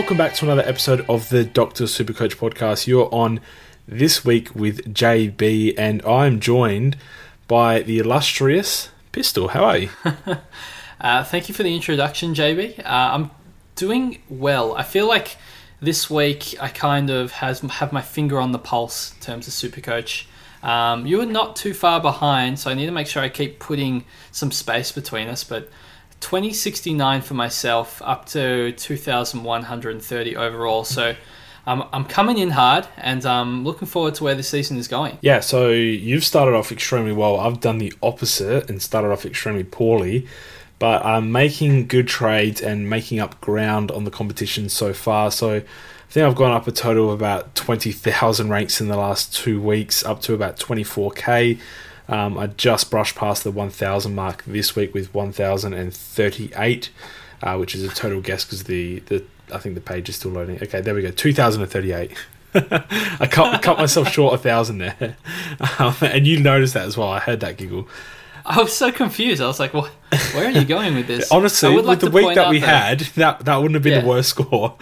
welcome back to another episode of the Doctor Supercoach podcast. You're on this week with JB, and I'm joined by the illustrious Pistol. How are you? uh, thank you for the introduction, JB. Uh, I'm doing well. I feel like this week I kind of has have my finger on the pulse in terms of Supercoach. Um, you are not too far behind, so I need to make sure I keep putting some space between us. But 2069 for myself, up to 2130 overall. So um, I'm coming in hard, and I'm looking forward to where the season is going. Yeah, so you've started off extremely well. I've done the opposite and started off extremely poorly. But I'm making good trades and making up ground on the competition so far. So I think I've gone up a total of about 20,000 ranks in the last two weeks, up to about 24k. Um, I just brushed past the 1,000 mark this week with 1,038, uh, which is a total guess because the, the I think the page is still loading. Okay, there we go, 2,038. I cut, cut myself short a thousand there, um, and you noticed that as well. I heard that giggle. I was so confused. I was like, "What? Where are you going with this?" Honestly, with like the week that we that, had, that that wouldn't have been yeah. the worst score.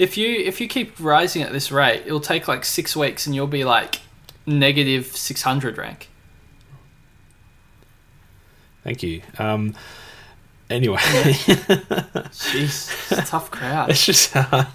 if you if you keep rising at this rate, it'll take like six weeks, and you'll be like negative 600 rank. Thank you. Um, anyway. Jeez, tough crowd. It's just hard.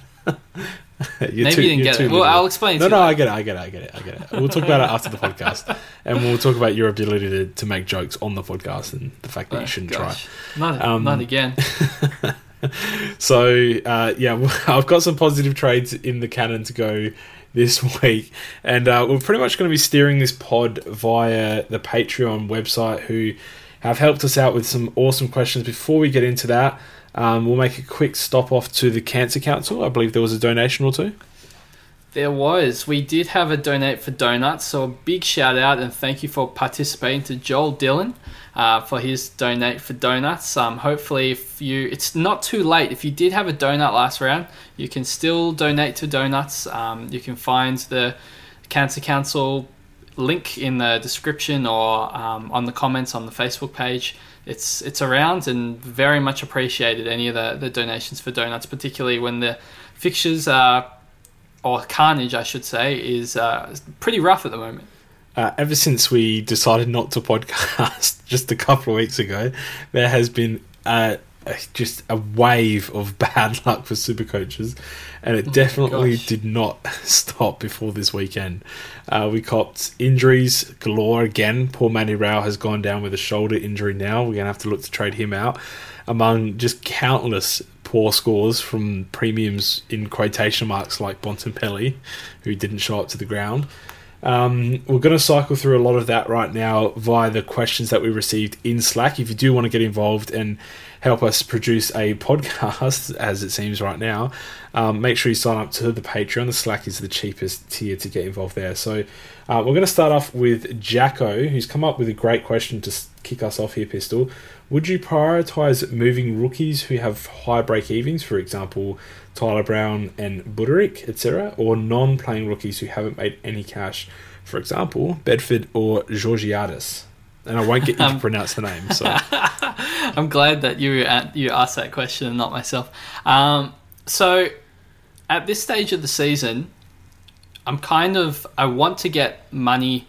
Maybe too, you didn't get it. Well, I'll explain. No, no, I get it. I get it. I get it. I get it. We'll talk about it after the podcast, and we'll talk about your ability to, to make jokes on the podcast and the fact that oh, you shouldn't gosh. try. Not, um, not again. so uh, yeah, I've got some positive trades in the cannon to go this week. And uh, we're pretty much going to be steering this pod via the Patreon website, who have helped us out with some awesome questions. Before we get into that, um, we'll make a quick stop off to the Cancer Council. I believe there was a donation or two. There was. We did have a donate for donuts, so a big shout out and thank you for participating to Joel Dillon uh, for his donate for donuts. Um, hopefully, if you, it's not too late. If you did have a donut last round, you can still donate to donuts. Um, you can find the Cancer Council link in the description or um, on the comments on the Facebook page. It's it's around and very much appreciated. Any of the, the donations for donuts, particularly when the fixtures are or carnage, I should say, is uh, pretty rough at the moment. Uh, ever since we decided not to podcast just a couple of weeks ago, there has been uh, just a wave of bad luck for super coaches, and it oh definitely did not stop before this weekend. Uh, we copped injuries galore again. Poor Matty Rowell has gone down with a shoulder injury now. We're going to have to look to trade him out among just countless poor scores from premiums in quotation marks like Bontempelli, who didn't show up to the ground. Um, we're going to cycle through a lot of that right now via the questions that we received in Slack. If you do want to get involved and help us produce a podcast, as it seems right now, um, make sure you sign up to the Patreon. The Slack is the cheapest tier to get involved there. So uh, we're going to start off with Jacko, who's come up with a great question to kick us off here, Pistol. Would you prioritize moving rookies who have high break evens, for example, Tyler Brown and Budarick, etc., or non playing rookies who haven't made any cash, for example, Bedford or Georgiades? And I won't get you to um, pronounce the name. So I'm glad that you you asked that question and not myself. Um, so at this stage of the season, I'm kind of I want to get money.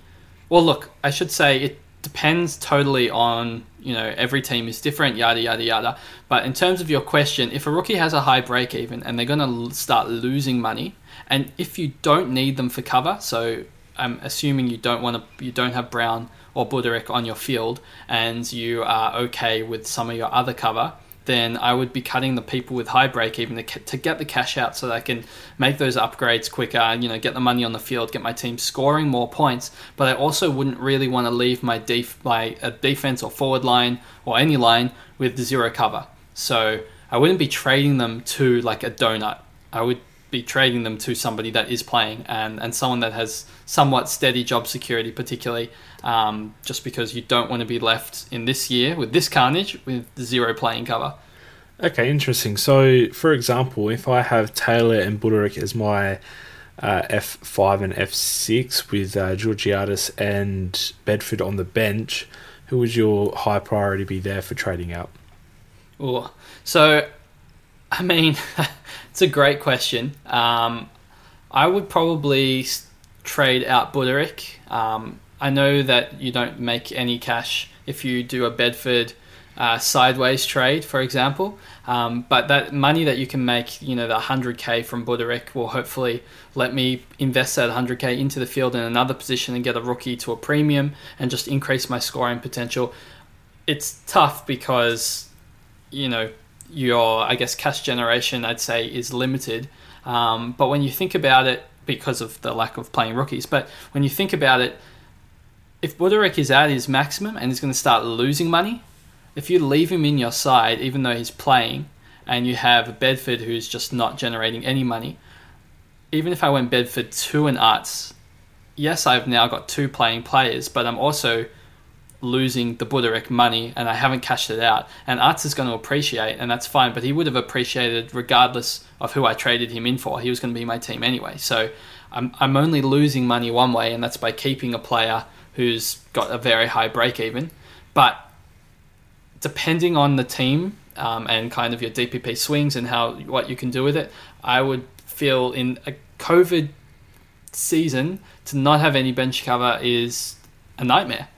Well, look, I should say it depends totally on you know every team is different yada yada yada. But in terms of your question if a rookie has a high break even and they're going to start losing money and if you don't need them for cover so i'm assuming you don't want to you don't have brown or Budarick on your field and you are okay with some of your other cover then I would be cutting the people with high break even to, to get the cash out so that I can make those upgrades quicker, you know, get the money on the field, get my team scoring more points. But I also wouldn't really want to leave my def- my a defense or forward line or any line with zero cover. So I wouldn't be trading them to like a donut. I would be trading them to somebody that is playing and, and someone that has somewhat steady job security, particularly um, just because you don't want to be left in this year with this carnage with zero playing cover. Okay, interesting. So, for example, if I have Taylor and Budarick as my uh, F5 and F6 with uh, Georgiades and Bedford on the bench, who would your high priority be there for trading out? Oh, so I mean, It's a great question. Um, I would probably trade out Budarick. Um, I know that you don't make any cash if you do a Bedford uh, sideways trade, for example. Um, but that money that you can make, you know, the 100k from Budarick will hopefully let me invest that 100k into the field in another position and get a rookie to a premium and just increase my scoring potential. It's tough because, you know, your, I guess, cash generation, I'd say, is limited. Um, but when you think about it, because of the lack of playing rookies, but when you think about it, if Budarick is at his maximum and he's going to start losing money, if you leave him in your side, even though he's playing, and you have Bedford who's just not generating any money, even if I went Bedford two and Aarts, yes, I've now got two playing players, but I'm also losing the Budarick money and I haven't cashed it out. And Aarts is going to appreciate, and that's fine, but he would have appreciated regardless of who I traded him in for. He was going to be my team anyway. So I'm, I'm only losing money one way, and that's by keeping a player who's got a very high break even. But depending on the team um, and kind of your DPP swings and how what you can do with it, I would feel in a COVID season to not have any bench cover is a nightmare.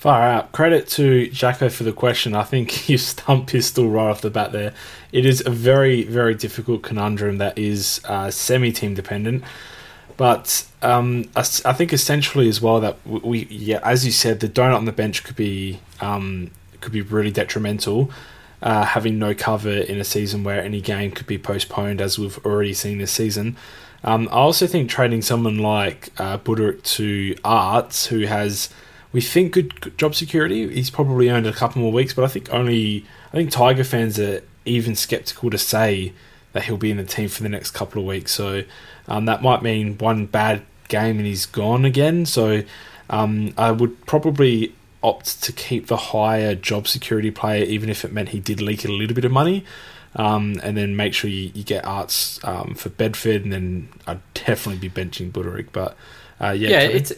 Far out. Credit to Jacko for the question. I think you stumped pistol right off the bat there. It is a very, very difficult conundrum that is uh, semi team dependent. But um, I, I think essentially as well that we, yeah, as you said, the donut on the bench could be um, could be really detrimental. Uh, having no cover in a season where any game could be postponed, as we've already seen this season. Um, I also think trading someone like uh, Budarick to Aarts, who has, we think, good job security. He's probably earned a couple more weeks, but I think only, I think Tiger fans are even skeptical to say that he'll be in the team for the next couple of weeks. So um, that might mean one bad game and he's gone again. So um, I would probably opt to keep the higher job security player, even if it meant he did leak a little bit of money. Um, and then make sure you, you get Aarts um, for Bedford, and then I'd definitely be benching Budarick. But uh, yeah, Yeah, it's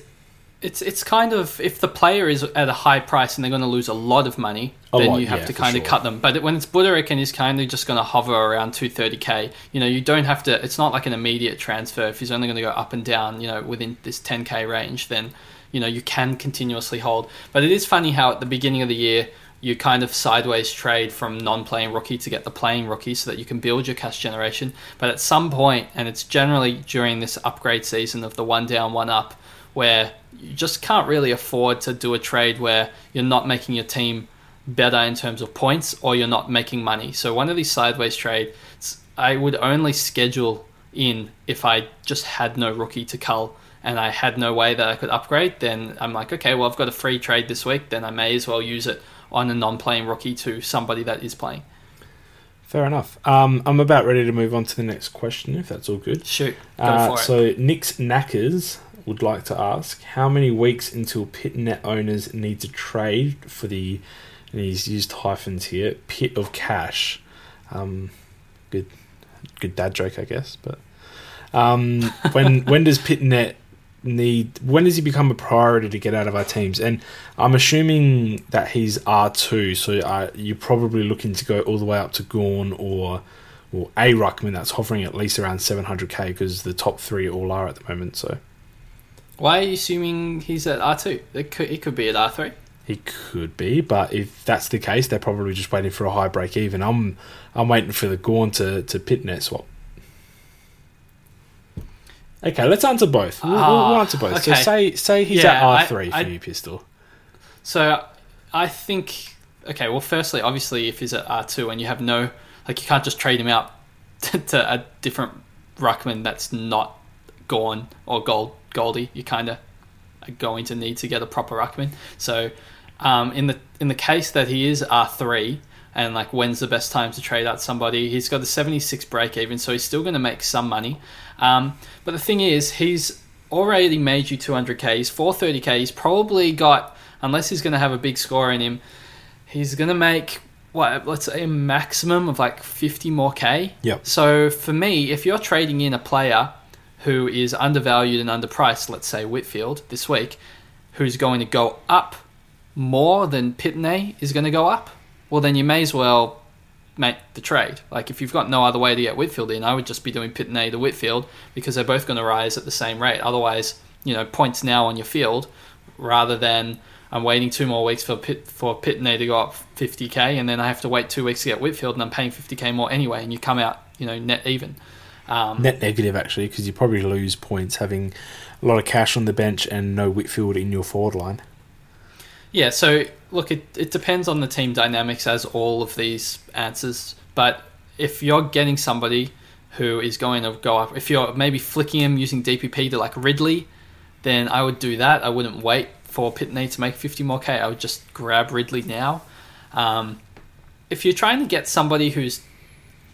it's it's kind of if the player is at a high price and they're going to lose a lot of money, A then lot, you have yeah, to kind of sure. cut them. But when it's Budarick and he's kind of just going to hover around 230k, you know, you don't have to. It's not like an immediate transfer. If he's only going to go up and down, you know, within this 10k range, then you know you can continuously hold. But it is funny how at the beginning of the year you kind of sideways trade from non-playing rookie to get the playing rookie so that you can build your cash generation. But at some point, and it's generally during this upgrade season of the one down, one up, where you just can't really afford to do a trade where you're not making your team better in terms of points or you're not making money. So one of these sideways trades, I would only schedule in if I just had no rookie to cull and I had no way that I could upgrade, then I'm like, okay, well, I've got a free trade this week, then I may as well use it on a non playing rookie to somebody that is playing. fair enough. Um, I'm about ready to move on to the next question, if that's all good. Shoot, Uh, so Nick's Knackers would like to ask how many weeks until Pittonet owners need to trade for the, and he's used hyphens here, pit of cash. Um, good, good dad joke, I guess. But um, when when does Pittonet need? When does he become a priority to get out of our teams? And I'm assuming that he's R two, so uh, you're probably looking to go all the way up to Gawn or or a ruckman that's hovering at least around 700k because the top three all are at the moment. So Why are you assuming he's at R2? It could, it could be at R3. he could be, but if that's the case, they're probably just waiting for a high break even. I'm I'm waiting for the Gawn to to Pittonet swap. Okay, let's answer both. We'll, we'll- we'll Ah, answer both. So say say he's Yeah, at R three for I- you, pistol. So I think okay. Well, firstly, obviously, if he's at R two and you have no like, you can't just trade him out to, to a different ruckman that's not Gawn or Gold Goldie. you're kind of are going to need to get a proper ruckman. So um, in the in the case that he is R three. And like, when's the best time to trade out somebody? He's got a 76 break even, so he's still going to make some money. Um, but the thing is, he's already made you 200k. He's 430k. He's probably got, unless he's going to have a big score in him, he's going to make what let's say a maximum of like 50 more k. Yep. So for me, if you're trading in a player who is undervalued and underpriced, let's say Whitfield this week, who's going to go up more than Pittonet is going to go up, well then you may as well make the trade. Like if you've got no other way to get Whitfield in, I would just be doing Pittonet to Whitfield because they're both going to rise at the same rate. Otherwise, you know, points now on your field rather than I'm waiting two more weeks for Pit, for Pittonet to go up 50k, and then I have to wait two weeks to get Whitfield, and I'm paying 50k more anyway, and you come out, you know, net even. Um, Net negative, actually, because you probably lose points having a lot of cash on the bench and no Whitfield in your forward line. Yeah, so look, it, it depends on the team dynamics as all of these answers. But if you're getting somebody who is going to go up, if you're maybe flicking him using DPP to like Ridley, then I would do that. I wouldn't wait for Pittonet to make 50 more K. I would just grab Ridley now. Um, if you're trying to get somebody who's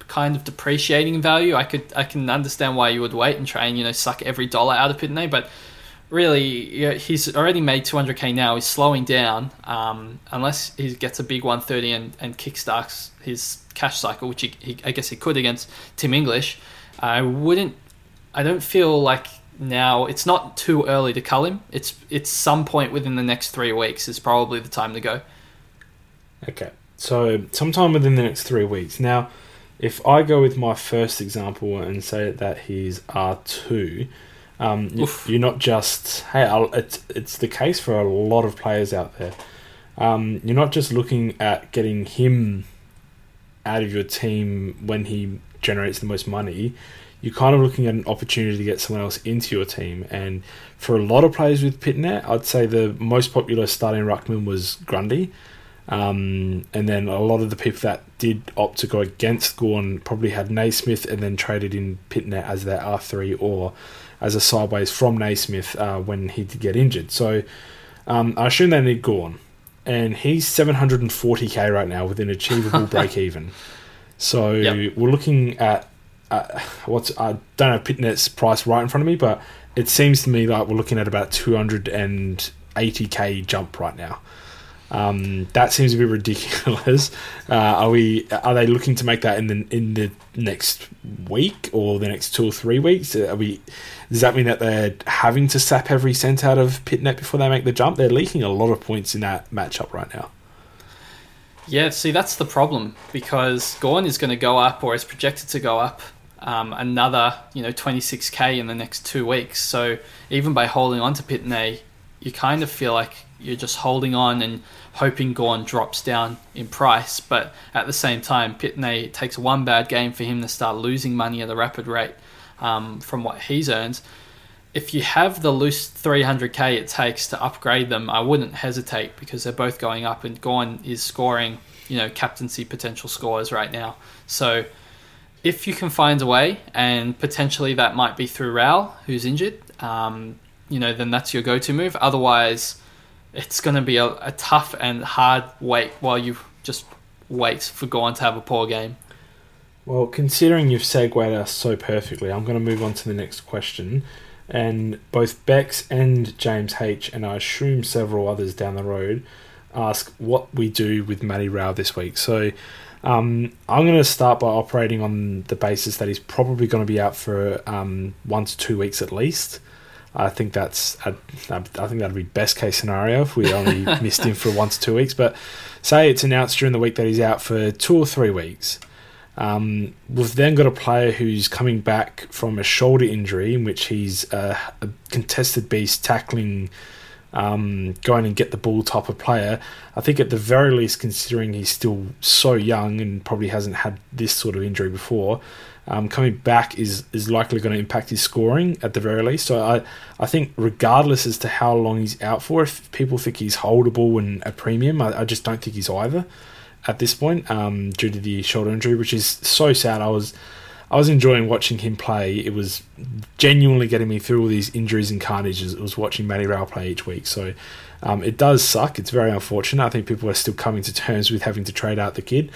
kind of depreciating in value, I could I can understand why you would wait and try and you know suck every dollar out of Pittonet, but really yeah, he's already made 200k now. He's slowing down um, unless he gets a big 130 and, and kickstarts his cash cycle, which he, he, I guess he could against Tim English. I wouldn't. I don't feel like now it's not too early to cull him. It's it's some point within the next three weeks is probably the time to go. Okay, so sometime within the next three weeks. Now, if I go with my first example and say that he's R two, um, you're not just hey. I'll, it's it's the case for a lot of players out there. Um, you're not just looking at getting him out of your team when he generates the most money. You're kind of looking at an opportunity to get someone else into your team. And for a lot of players with Pittonet, I'd say the most popular starting ruckman was Grundy. Um, and then a lot of the people that did opt to go against Gawn probably had Naismith and then traded in Pittonet as their R3 or as a sideways from Naismith uh, when he did get injured. So um, I assume they need Gawn. And he's 740k right now with an achievable break even. So yep. we're looking at uh, what's I don't have Pittonet's price right in front of me, but it seems to me like we're looking at about 280k jump right now. Um, that seems a bit ridiculous. Uh, are we? Are they looking to make that in the in the next week or the next two or three weeks? Are we? Does that mean that they're having to sap every cent out of Pittonet before they make the jump? They're leaking a lot of points in that matchup right now. Yeah, see, that's the problem because Gawn is going to go up or is projected to go up um, another, you know, 26k in the next two weeks. So even by holding on to Pittonet, you kind of feel like you're just holding on and hoping Gawn drops down in price. But at the same time, Pittonet takes one bad game for him to start losing money at a rapid rate um, from what he's earned. If you have the loose 300k it takes to upgrade them, I wouldn't hesitate because they're both going up, and Gawn is scoring, you know, captaincy potential scores right now. So if you can find a way, and potentially that might be through Rowell, who's injured, um, you know, then that's your go-to move. Otherwise, it's going to be a, a, tough and hard wait while you just wait for Gawn to have a poor game. Well, considering you've segued us so perfectly, I'm going to move on to the next question. And both Bex and James H, and I assume several others down the road, ask what we do with Matty Rowell this week. So um, I'm going to start by operating on the basis that he's probably going to be out for um, one to two weeks at least. I think that's I, I think that'd be best case scenario if we only missed him for one to two weeks. But say it's announced during the week that he's out for two or three weeks. Um, we've then got a player who's coming back from a shoulder injury in which he's a, a contested beast tackling, um, going and get the ball type of player. I think at the very least, considering he's still so young and probably hasn't had this sort of injury before, um, coming back is is likely going to impact his scoring at the very least. So I I think regardless as to how long he's out for, if people think he's holdable and a premium, I, I just don't think he's either at this point um, due to the shoulder injury, which is so sad. I was I was enjoying watching him play. It was genuinely getting me through all these injuries and carnages. It was watching Matty Rowell play each week. So um, it does suck. It's very unfortunate. I think people are still coming to terms with having to trade out the kid.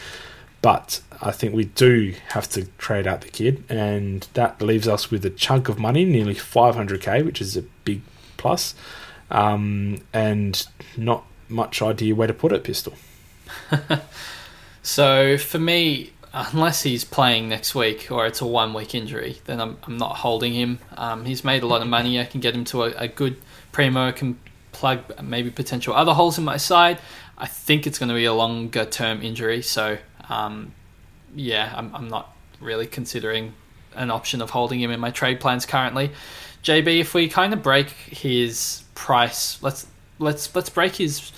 But I think we do have to trade out the kid, and that leaves us with a chunk of money, nearly 500k, which is a big plus, um, and not much idea where to put it, Pistol. so for me, unless he's playing next week or it's a one week injury, then I'm, I'm not holding him. Um, he's made a lot of money. I can get him to a, a good primo. I can plug maybe potential other holes in my side. I think it's going to be a longer term injury, so um, yeah, I'm, I'm not really considering an option of holding him in my trade plans currently. JB, if we kind of break his price, let's let's let's break his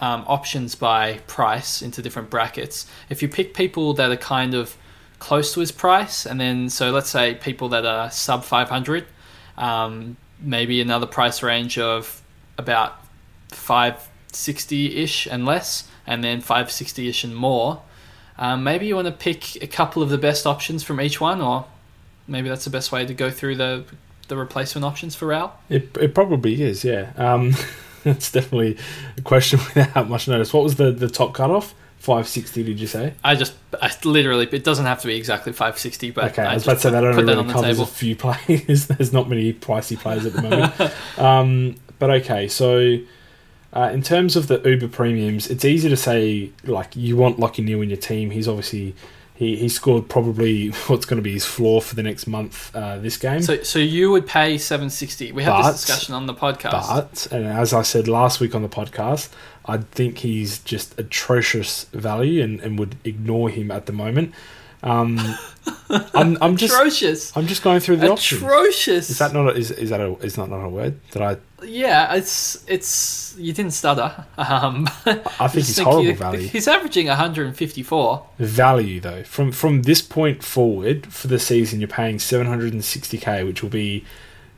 um, options by price into different brackets. If you pick people that are kind of close to his price, and then so let's say people that are sub 500, um, maybe another price range of about 560 ish and less, and then 560 ish and more. Um, maybe you want to pick a couple of the best options from each one, or maybe that's the best way to go through the the replacement options for Rowell. It it probably is, yeah. Um, it's definitely a question without much notice. What was the the top cutoff? Five sixty, did you say? I just, I literally, it doesn't have to be exactly five sixty, but Okay, I, I was just about to say that only that really on covers table. a few players. There's not many pricey players at the moment. um, but okay, so uh, in terms of the Uber premiums, it's easy to say like you want Lachie Neale in your team. He's obviously he, he scored probably what's going to be his floor for the next month. Uh, this game, So, so you would pay seven sixty. We had But- this discussion on the podcast. but and as I said last week on the podcast, I think he's just atrocious value and, and would ignore him at the moment. Um, I'm, I'm just atrocious, I'm just going through the options. atrocious. Is that not a, is is that a is that not a word that I Yeah, it's it's you didn't stutter. Um, I think he's horrible value. He's averaging 154. value though from from this point forward for the season you're paying 760k which will be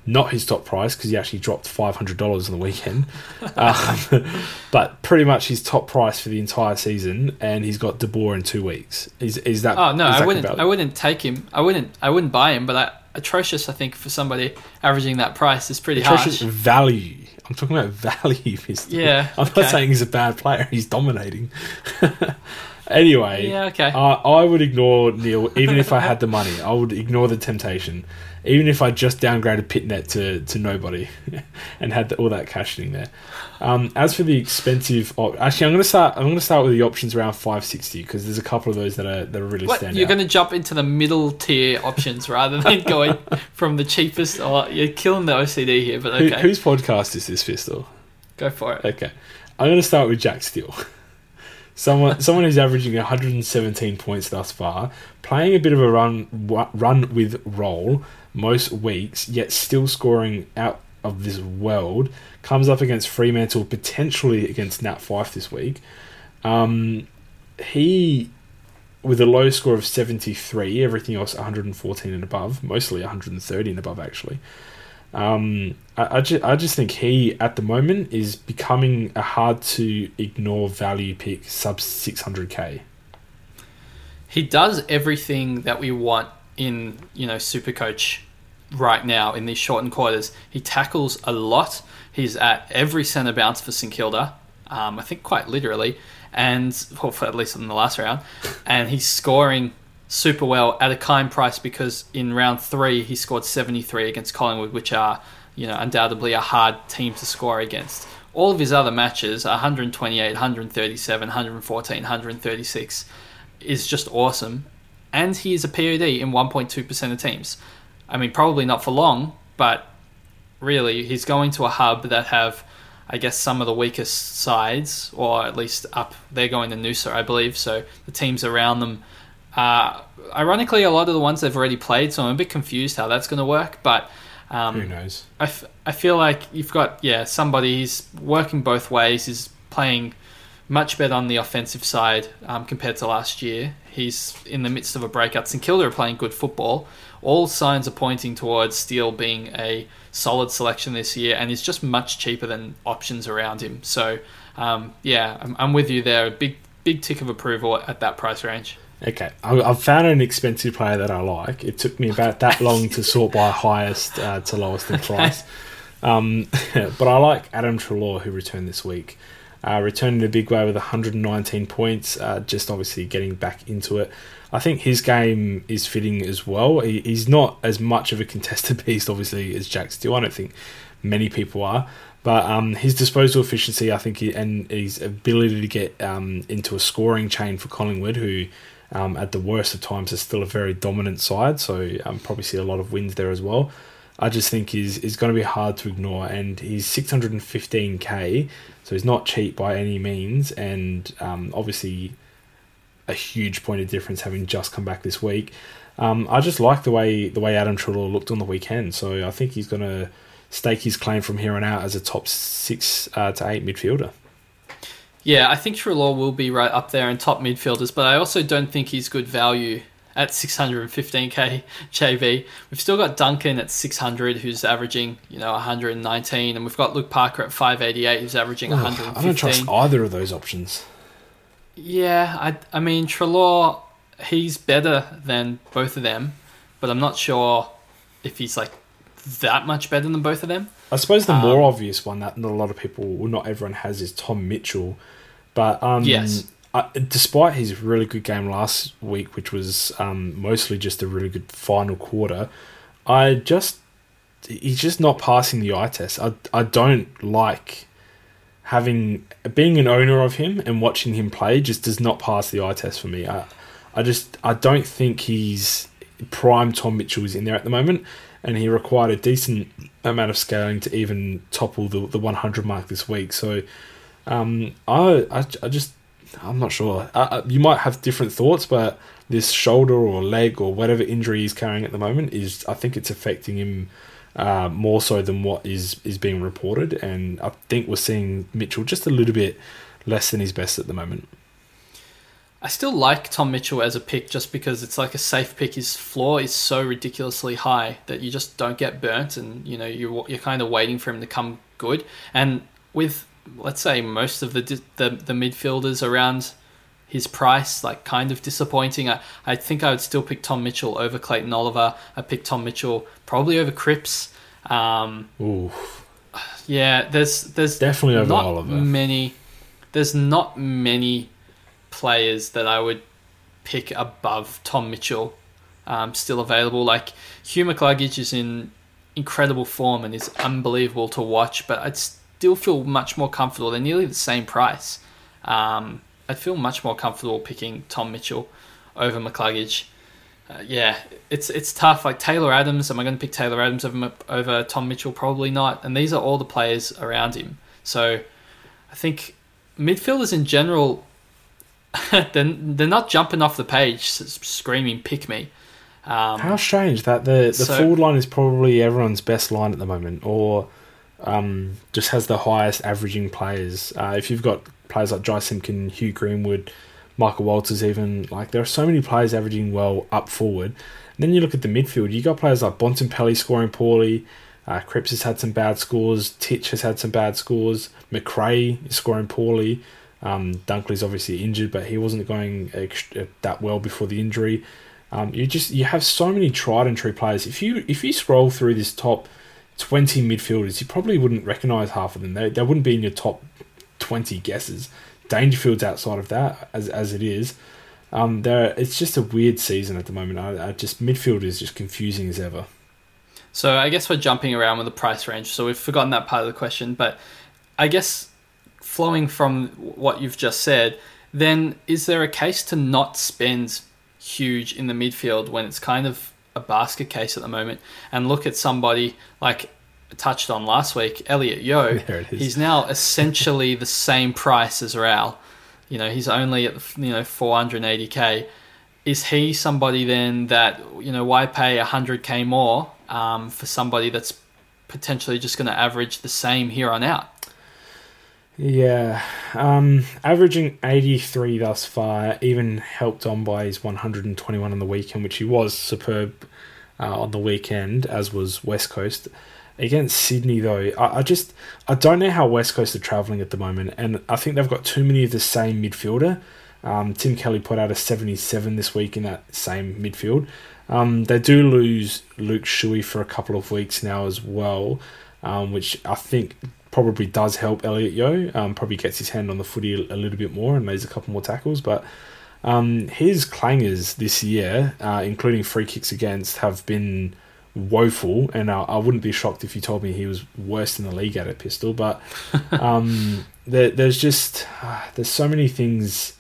not his top price because he actually dropped $500 on the weekend um, but pretty much his top price for the entire season and he's got De Boer in two weeks is is that Oh no, I wouldn't. value? I wouldn't take him. I wouldn't. I wouldn't buy him. But I, atrocious, I think, for somebody averaging that price is pretty Atrocious harsh. value I'm talking about value Pistol. Yeah, I'm okay. not saying he's a bad player he's dominating anyway Yeah, okay. I, I would ignore Neale even if I had the money. I would ignore the temptation, even if I just downgraded Pittonet to, to nobody and had the, all that cash sitting there. Um, as for the expensive, op- actually, I'm going to start. I'm going to start with the options around 560 because there's a couple of those that are that are really What, stand you're going to jump into the middle tier options rather than going from the cheapest. Or you're killing the OCD here, but Who, okay, whose podcast is this, Pistol? go for it. Okay, I'm going to start with Jack Steele. Someone, someone who's averaging 117 points thus far, playing a bit of a run, run with roll most weeks, yet still scoring out of this world. Comes up against Fremantle, potentially against Nat Fyfe this week. Um, he, with a low score of 73, everything else 114 and above, mostly 130 and above actually. Um, I, I, just, I just think he, at the moment, is becoming a hard to ignore value pick sub 600k. He does everything that we want in you know Supercoach right now in these shortened quarters. He tackles a lot. He's at every centre bounce for St Kilda. Um, I think quite literally, and well, for at least in the last round, and he's scoring super well at a kind price because in round three he scored 73 against Collingwood, which are you know undoubtedly a hard team to score against. All of his other matches, 128, 137, 114, 136, is just awesome. And he is a POD in 1.2% of teams. I mean, probably not for long, but really, he's going to a hub that have, I guess, some of the weakest sides, or at least up. They're going to Noosa, I believe. So the teams around them, uh, ironically, a lot of the ones they've already played. So I'm a bit confused how that's going to work. But um, Who knows? I, f- I feel like you've got yeah somebody who's working both ways. He's playing much better on the offensive side um, compared to last year. He's in the midst of a breakout. St Kilda are playing good football. All signs are pointing towards Steele being a solid selection this year, and he's just much cheaper than options around him. So um, yeah, I'm, I'm with you there. A big big tick of approval at that price range. Okay, I, I've found an expensive player that I like. It took me about that long to sort by highest uh, to lowest in price. Um, but I like Adam Treloar, who returned this week. Uh, returned in a big way with 119 points, uh, just obviously getting back into it. I think his game is fitting as well. He, he's not as much of a contested beast, obviously, as Jack Steele. I don't think many people are. But um, his disposal efficiency, I think, and his ability to get um, into a scoring chain for Collingwood, who um, at the worst of times is still a very dominant side. So um, probably see a lot of wins there as well. I just think is is going to be hard to ignore, and he's 615k, so he's not cheap by any means, and um, obviously a huge point of difference having just come back this week. Um, I just like the way the way Adam Treloar looked on the weekend, so I think he's going to stake his claim from here on out as a top six uh, to eight midfielder. Yeah, I think Treloar will be right up there in top midfielders, but I also don't think he's good value at 615k JB. We've still got Duncan at 600, who's averaging you know 119, and we've got Luke Parker at 588, who's averaging 115. I don't trust either of those options. Yeah, I I mean Treloar, he's better than both of them, but I'm not sure if he's like that much better than both of them. I suppose the um, more obvious one that not a lot of people, well, not everyone has, is Tom Mitchell. But um, yes, I, despite his really good game last week, which was um, mostly just a really good final quarter, I just he's just not passing the eye test. I I don't like having being an owner of him and watching him play just does not pass the eye test for me. I I just I don't think he's prime Tom Mitchell is in there at the moment, and he required a decent amount of scaling to even topple the the 100 mark this week. So um, I, I I just I'm not sure. Uh, you might have different thoughts, but this shoulder or leg or whatever injury he's carrying at the moment is, I think it's affecting him uh, more so than what is is being reported. And I think we're seeing Mitchell just a little bit less than his best at the moment. I still like Tom Mitchell as a pick just because it's like a safe pick. His floor is so ridiculously high that you just don't get burnt, and you know you're you're kind of waiting for him to come good. And with let's say most of the the, the midfielders around his price, like kind of disappointing. I, I think I would still pick Tom Mitchell over Clayton Oliver. I pick Tom Mitchell probably over Cripps. Um, Ooh. Yeah, there's there's definitely over not Oliver. Many, there's not many players that I would pick above Tom Mitchell. Um, still available. Like Hugh McCluggage is in incredible form and is unbelievable to watch, but I'd still feel much more comfortable. They're nearly the same price. Um, I'd feel much more comfortable picking Tom Mitchell over McCluggage. Uh, yeah, it's it's tough. Like Taylor Adams, am I going to pick Taylor Adams over over Tom Mitchell? Probably not. And these are all the players around him. So I think midfielders in general, they're, they're not jumping off the page screaming "pick me." Um, How strange that the the so, forward line is probably everyone's best line at the moment, or um, just has the highest averaging players. Uh, if you've got players like Jy Simpkin, Hugh Greenwood, Michael Walters, even like there are so many players averaging well up forward. And then you look at the midfield. You got players like Bontempelli scoring poorly. Uh, Cripps has had some bad scores. Titch has had some bad scores. McRae is scoring poorly. Um, Dunkley's obviously injured, but he wasn't going extra, that well before the injury. Um, you just you have so many tried and true players. If you if you scroll through this top 20 midfielders, you probably wouldn't recognise half of them. They, they wouldn't be in your top 20 guesses. Dangerfield's outside of that, as, as it is. Um, there, it's just a weird season at the moment. I, I just midfield is just confusing as ever. So I guess we're jumping around with the price range. So we've forgotten that part of the question, but I guess flowing from what you've just said, then is there a case to not spend huge in the midfield when it's kind of a basket case at the moment and look at somebody like touched on last week, Elliot Yeo. He's now essentially the same price as Rowell. You know, he's only at you know 480k. Is he somebody then that you know why pay 100k more um, for somebody that's potentially just going to average the same here on out? Yeah, um, averaging 83 thus far, even helped on by his 121 on the weekend, which he was superb uh, on the weekend, as was West Coast. Against Sydney, though, I, I just I don't know how West Coast are travelling at the moment, and I think they've got too many of the same midfielder. Um, Tim Kelly put out a 77 this week in that same midfield. Um, they do lose Luke Shuey for a couple of weeks now as well, um, which I think probably does help Elliot Yeo. Um, probably gets his hand on the footy a, little bit more and lays a couple more tackles. But um, his clangers this year, uh, including free kicks against, have been woeful. And I, I, wouldn't be shocked if you told me he was worse in the league at a pistol. But um, there, there's just uh, there's so many things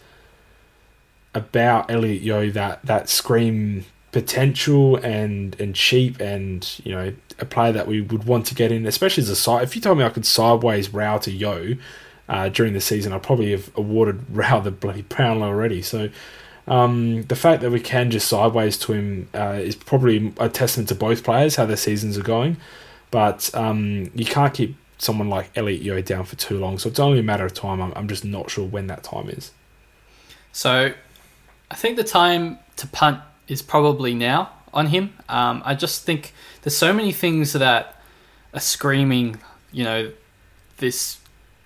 about Elliot Yeo that that scream potential and and cheap and you know a player that we would want to get in, especially as a side. If you told me I could sideways Rowell to Yeo uh, during the season, I probably have awarded Rowell the bloody Brownlow already. So Um, the fact that we can just sideways to him uh, is probably a testament to both players how their seasons are going. But um, you can't keep someone like Elliot Yeo down for too long, so it's only a matter of time. I'm, I'm just not sure when that time is. So, I think the time to punt is probably now on him. Um, I just think there's so many things that are screaming, you know, this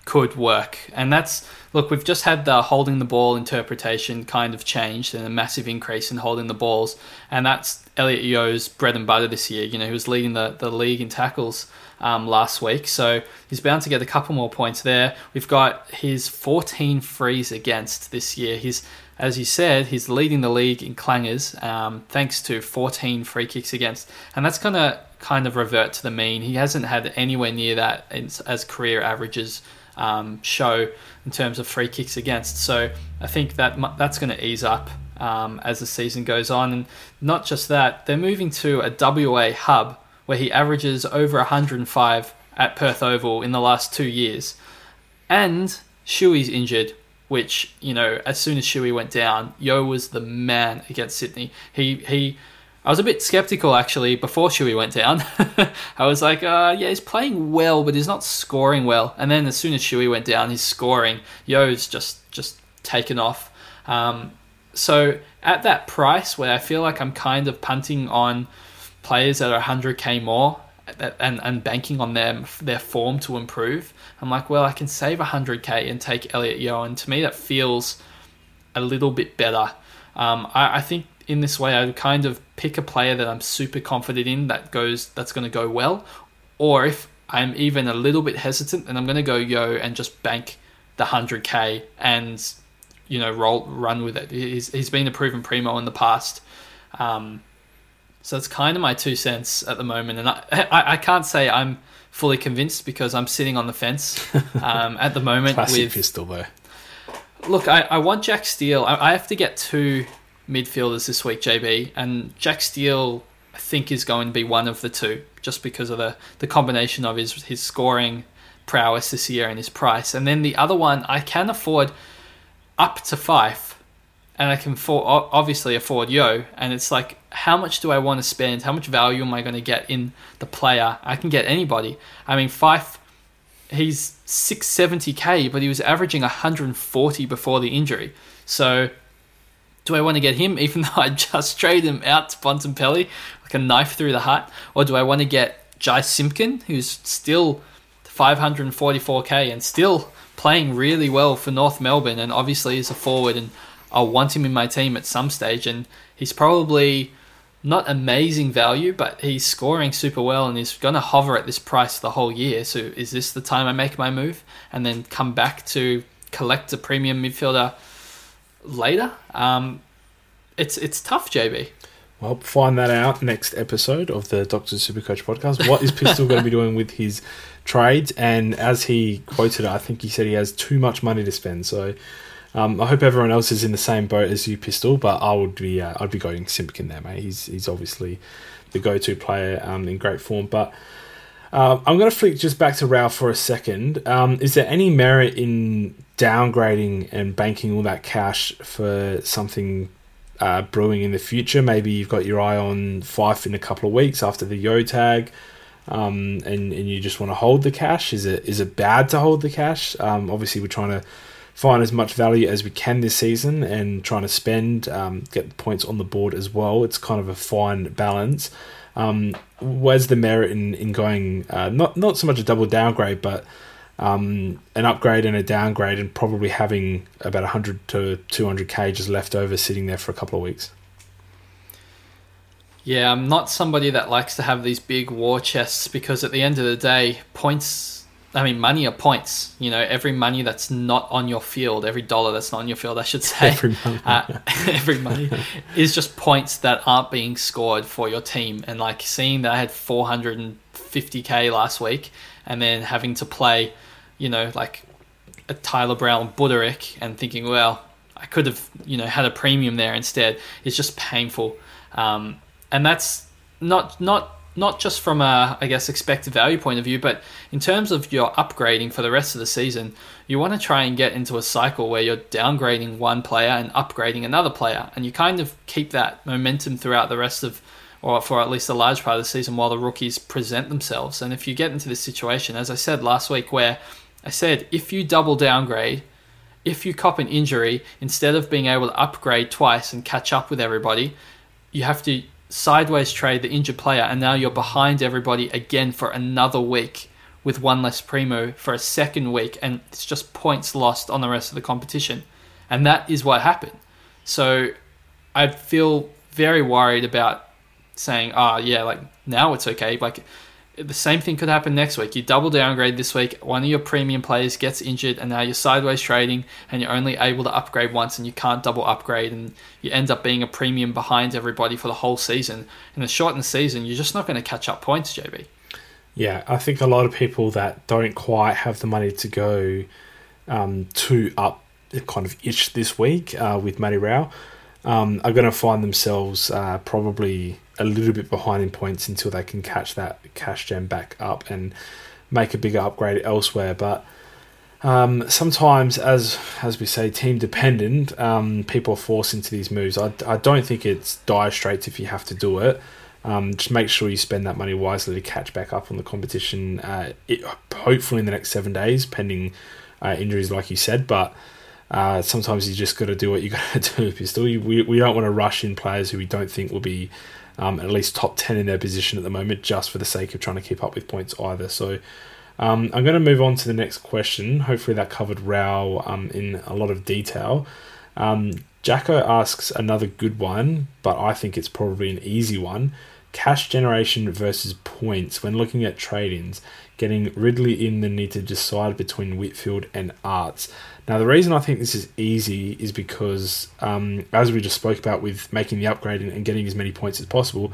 could work. And that's look, we've just had the holding the ball interpretation kind of changed and a massive increase in holding the balls. And that's Elliot Yeo's bread and butter this year. You know, he was leading the, the league in tackles um, last week. So he's bound to get a couple more points there. We've got his 14 frees against this year. He's as you said, he's leading the league in clangers um, thanks to 14 free kicks against. And that's going to kind of revert to the mean. He hasn't had anywhere near that as career averages um, show in terms of free kicks against. So I think that that's going to ease up um, as the season goes on. And not just that, they're moving to a WA hub where he averages over 105 at Perth Oval in the last two years. And Shuey's injured, which, you know, as soon as Shuey went down, Yeo was the man against Sydney. He, he, I was a bit skeptical actually before Shuey went down. I was like, uh, yeah, he's playing well, but he's not scoring well. And then as soon as Shuey went down, he's scoring. Yeo's just just taken off. Um, so at that price, where I feel like I'm kind of punting on players that are 100k more and, and banking on them their form to improve, I'm like, well, I can save 100k and take Elliot Yeo, and to me that feels a little bit better. Um, I, I think in this way, I kind of pick a player that I'm super confident in that goes that's going to go well, or if I'm even a little bit hesitant, then I'm going to go Yeo and just bank the hundred k and you know roll run with it. He's he's been a proven primo in the past. Um, so it's kind of my two cents at the moment, and I, I, I can't say I'm fully convinced because I'm sitting on the fence um, at the moment. Classic with pistol though. Look, I, I want Jack Steele. I, I have to get two midfielders this week, JB, and Jack Steele, I think, is going to be one of the two, just because of the, the combination of his his scoring prowess this year and his price. And then the other one, I can afford up to five, and I can for, obviously afford Yeo. And it's like, how much do I want to spend? How much value am I going to get in the player? I can get anybody. I mean, Fyfe, he's 670k, but he was averaging 140 before the injury. So do I want to get him even though I just traded him out to Bontempelli like a knife through the heart? Or do I want to get Jy Simpkin, who's still 544k and still playing really well for North Melbourne and obviously is a forward and I want him in my team at some stage and he's probably not amazing value, but he's scoring super well and he's going to hover at this price the whole year. So is this the time I make my move and then come back to collect a premium midfielder later. Um, it's it's tough, JB. Well, find that out next episode of the Doctor Supercoach podcast. What is Pistol going to be doing with his trades? And as he quoted I think he said he has too much money to spend. So um, I hope everyone else is in the same boat as you, Pistol. But I would be uh, I'd be going Simpkin there, mate. He's he's obviously the go-to player um, in great form. But uh, I'm going to flick just back to Ralph for a second. Um, is there any merit in downgrading and banking all that cash for something uh, brewing in the future? Maybe you've got your eye on Fyfe in a couple of weeks after the Yeo tag, um, and and you just want to hold the cash. Is it is it bad to hold the cash? Um, obviously, we're trying to find as much value as we can this season and trying to spend, um, get points on the board as well. It's kind of a fine balance. Um, where's the merit in, in going uh, not not so much a double downgrade, but um, an upgrade and a downgrade, and probably having about 100 to 200k just left over sitting there for a couple of weeks? Yeah, I'm not somebody that likes to have these big war chests because at the end of the day, points I mean, money are points. You know, every money that's not on your field, every dollar that's not on your field, I should say, every money, uh, every money is just points that aren't being scored for your team. And like seeing that I had 450k last week, and then having to play, you know, like a Tyler Brown Budarick, and thinking, well, I could have, you know, had a premium there instead. It's just painful, um, and that's not not not just from a, I guess, expected value point of view, but in terms of your upgrading for the rest of the season, you want to try and get into a cycle where you're downgrading one player and upgrading another player, and you kind of keep that momentum throughout the rest of, or for at least a large part of the season while the rookies present themselves. And if you get into this situation, as I said last week, where I said if you double downgrade, if you cop an injury, instead of being able to upgrade twice and catch up with everybody, you have to sideways trade the injured player, and now you're behind everybody again for another week with one less primo for a second week, and it's just points lost on the rest of the competition. And that is what happened. So I feel very worried about saying, oh, yeah, like now it's okay. Like the same thing could happen next week. You double downgrade this week, one of your premium players gets injured, and now you're sideways trading, and you're only able to upgrade once, and you can't double upgrade, and you end up being a premium behind everybody for the whole season. In a shortened season, you're just not going to catch up points, JB. Yeah, I think a lot of people that don't quite have the money to go um, to up kind of itch this week uh, with Matty Rowell um, are going to find themselves uh, probably a little bit behind in points until they can catch that cash gem back up and make a bigger upgrade elsewhere. But um, sometimes, as as we say, team dependent, um, people are forced into these moves. I, I don't think it's dire straits if you have to do it. Um, just make sure you spend that money wisely to catch back up on the competition. Uh, it, hopefully in the next seven days, pending uh, injuries, like you said. But uh, sometimes you just got to do what you got to do. Pistol. We we don't want to rush in players who we don't think will be um, at least top 10 in their position at the moment, just for the sake of trying to keep up with points either. So um, I'm going to move on to the next question. Hopefully, that covered Rowell um, in a lot of detail. Um, Jacko asks another good one, but I think it's probably an easy one. Cash generation versus points when looking at trade ins, getting Ridley in the need to decide between Whitfield and Aarts. Now, the reason I think this is easy is because, um, as we just spoke about with making the upgrade and, getting as many points as possible,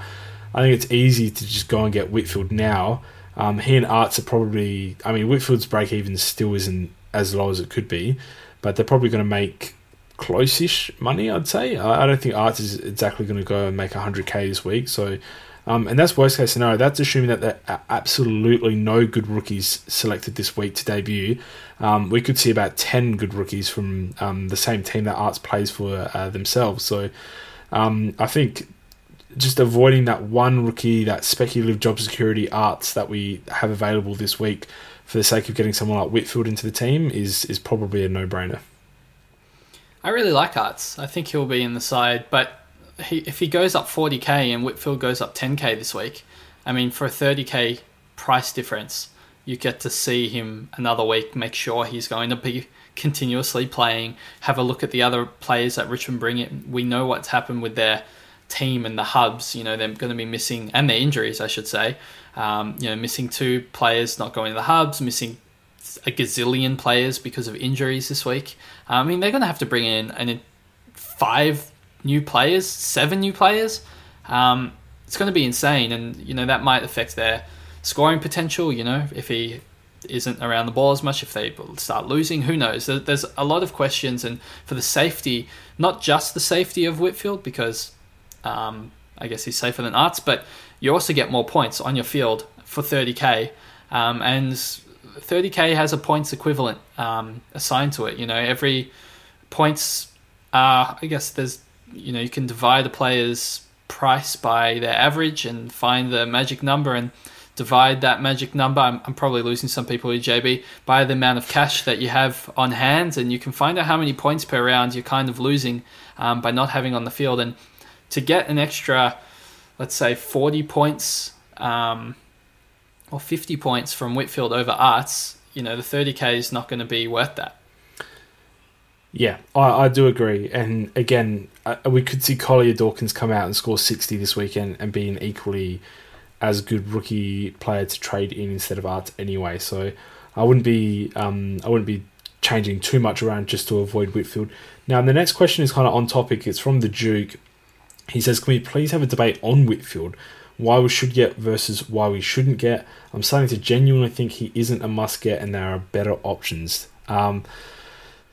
I think it's easy to just go and get Whitfield now. Um, he and Aarts are probably, I mean, Whitfield's break even still isn't as low as it could be, but they're probably going to make close-ish money, I'd say. I, I don't think Aarts is exactly going to go and make 100k this week, so um, and that's worst case scenario. That's assuming that there are absolutely no good rookies selected this week to debut. Um, we could see about 10 good rookies from um, the same team that Aarts plays for uh, themselves. So um, I think just avoiding that one rookie, that speculative job security Aarts that we have available this week for the sake of getting someone like Whitfield into the team is, is probably a no brainer. I really like Aarts. I think he'll be in the side, but he, if he goes up 40k and Whitfield goes up 10k this week, I mean, for a 30k price difference, you get to see him another week, make sure he's going to be continuously playing, have a look at the other players that Richmond bring in. We know what's happened with their team and the hubs. You know, they're going to be missing, and their injuries, I should say. Um, you know, missing two players not going to the hubs, missing a gazillion players because of injuries this week. I mean, they're going to have to bring in an, five new players, seven new players. Um, it's going to be insane, and you know that might affect their scoring potential. You know, if he isn't around the ball as much, if they start losing, who knows? There's a lot of questions, and for the safety, not just the safety of Whitfield, because um, I guess he's safer than Aarts, but you also get more points on your field for 30k, um, and 30k has a points equivalent um, assigned to it. You know, every points. Uh, I guess there's you know you can divide a player's price by their average and find the magic number and divide that magic number. I'm, I'm probably losing some people with JB by the amount of cash that you have on hand, and you can find out how many points per round you're kind of losing um, by not having on the field. And to get an extra, let's say, 40 points um, or 50 points from Whitfield over Aarts, you know, the 30k is not going to be worth that. Yeah, I, I do agree. And again, uh, we could see Collier Dawkins come out and score 60 this weekend and be an equally as good rookie player to trade in instead of Aarts anyway. So I wouldn't be um, I wouldn't be changing too much around just to avoid Whitfield. Now the next question is kind of on topic. It's from the Duke. He says, "Can we please have a debate on Whitfield? Why we should get versus why we shouldn't get? I'm starting to genuinely think he isn't a must get, and there are better options." Um,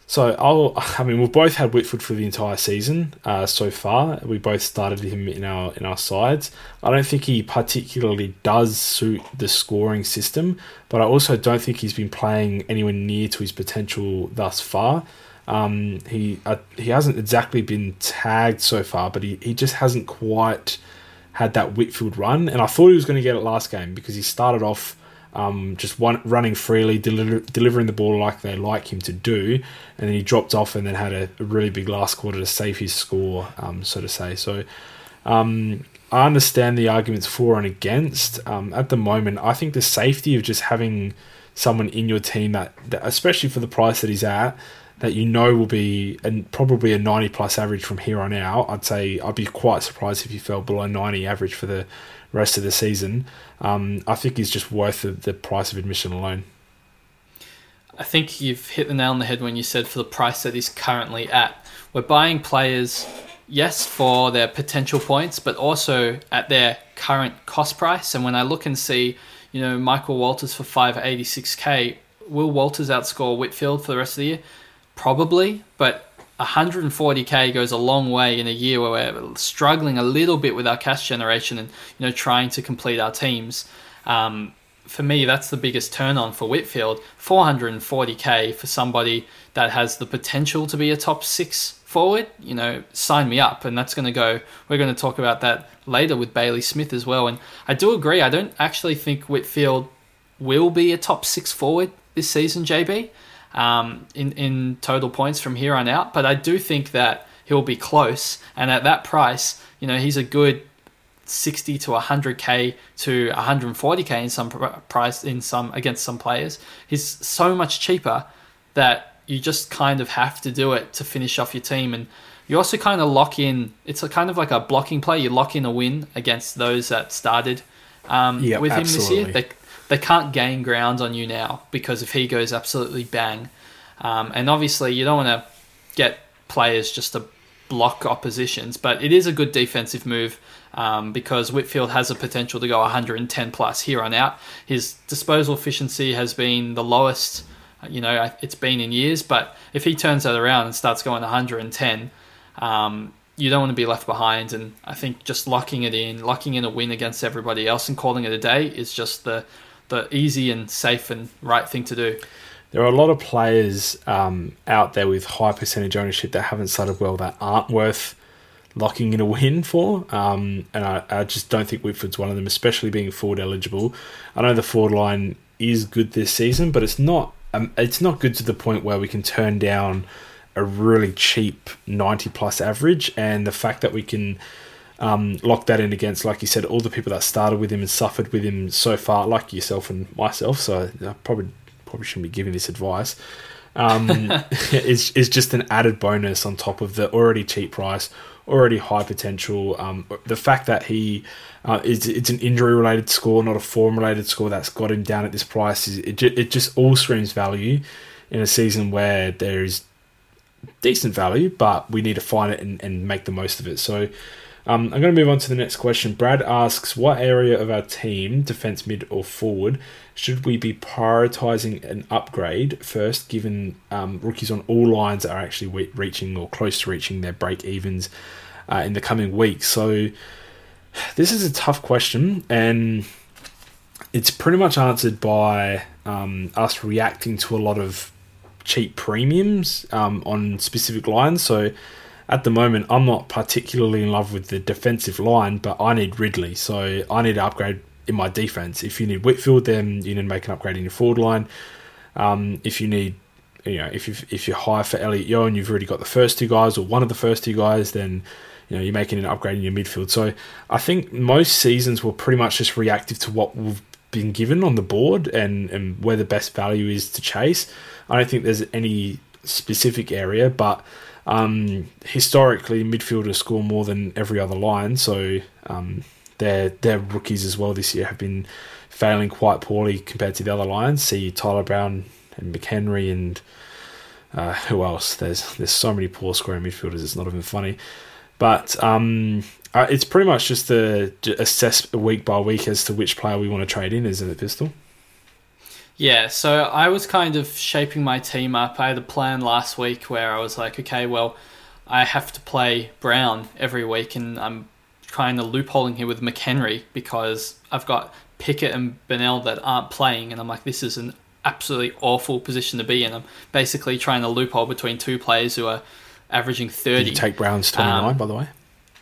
So I'll, I mean, we've both had Whitfield for the entire season uh, so far. We both started him in our in our sides. I don't think he particularly does suit the scoring system, but I also don't think he's been playing anywhere near to his potential thus far. Um, he uh, he hasn't exactly been tagged so far, but he, he just hasn't quite had that Whitfield run. And I thought he was going to get it last game because he started off um, just one, running freely, deliver, delivering the ball like they like him to do, and then he dropped off and then had a, a really big last quarter to save his score, um, so to say. So um, I understand the arguments for and against. Um, at the moment, I think the safety of just having someone in your team that, that, especially for the price that he's at, that you know will be and probably a 90 plus average from here on out. I'd say I'd be quite surprised if you fell below 90 average for the rest of the season. Um, I think he's just worth the, the price of admission alone. I think you've hit the nail on the head when you said for the price that he's currently at. We're buying players, yes, for their potential points, but also at their current cost price. And when I look and see, you know, Michael Walters for 586k, will Walters outscore Whitfield for the rest of the year? Probably, but 140k goes a long way in a year where we're struggling a little bit with our cash generation and you know trying to complete our teams. Um, for me, that's the biggest turn on for Whitfield. 440k for somebody that has the potential to be a top six forward. You know, sign me up, and that's going to go. We're going to talk about that later with Bailey Smith as well. And I do agree. I don't actually think Whitfield will be a top six forward this season, JB um, in in total points from here on out. But I do think that he'll be close, and at that price, you know, he's a good 60 to 100k to 140k in some price in some against some players. He's so much cheaper that you just kind of have to do it to finish off your team and you also kind of lock in it's a kind of like a blocking play you lock in a win against those that started um, yep, with him absolutely. this year they, they can't gain ground on you now because if he goes absolutely bang, um, and obviously you don't want to get players just to block oppositions, but it is a good defensive move um, because Whitfield has a potential to go 110 plus here on out. His disposal efficiency has been the lowest, you know, it's been in years, but if he turns that around and starts going 110, um, you don't want to be left behind. And I think just locking it in, locking in a win against everybody else and calling it a day is just the the easy and safe and right thing to do. There are a lot of players um, out there with high percentage ownership that haven't started well that aren't worth locking in a win for. Um, and I, I, just don't think Whitfield's one of them, especially being forward eligible. I know the forward line is good this season, but it's not. Um, it's not good to the point where we can turn down a really cheap 90 plus average. And the fact that we can um, lock that in against, like you said, all the people that started with him and suffered with him so far, like yourself and myself. So I probably probably shouldn't be giving this advice. Um, is is just an added bonus on top of the already cheap price, already high potential. Um, the fact that he uh, is it's an injury related score, not a form related score that's got him down at this price. Is it? It just all screams value in a season where there is decent value, but we need to find it and, and make the most of it. So um, I'm going to move on to the next question. Brad asks, "What area of our team, defense, mid, or forward, should we be prioritizing an upgrade first, given um, rookies on all lines are actually reaching or close to reaching their break evens uh, in the coming weeks?" So this is a tough question, and it's pretty much answered by um, us reacting to a lot of cheap premiums um, on specific lines. So at the moment, I'm not particularly in love with the defensive line, but I need Ridley, so I need to upgrade in my defense. If you need Whitfield, then you need to make an upgrade in your forward line. Um, if you need, you know, if you if you're high for Elliot Yeo and you've already got the first two guys or one of the first two guys, then you know you're making an upgrade in your midfield. So I think most seasons were pretty much just reactive to what we've been given on the board and and where the best value is to chase. I don't think there's any specific area, but um, historically, midfielders score more than every other line, so um, their their rookies as well this year have been failing quite poorly compared to the other lines. See Tyler Brown and McHenry and uh, who else? There's there's so many poor scoring midfielders. It's not even funny. But um, uh, it's pretty much just to assess week by week as to which player we want to trade in, isn't it, Pistol? Yeah, so I was kind of shaping my team up. I had a plan last week where I was like, okay, well, I have to play Brown every week, and I'm trying of loopholing here with McHenry because I've got Pickett and Bennell that aren't playing, and I'm like, this is an absolutely awful position to be in. I'm basically trying to loophole between two players who are averaging 30. Did you take Brown's 29, Um, by the way?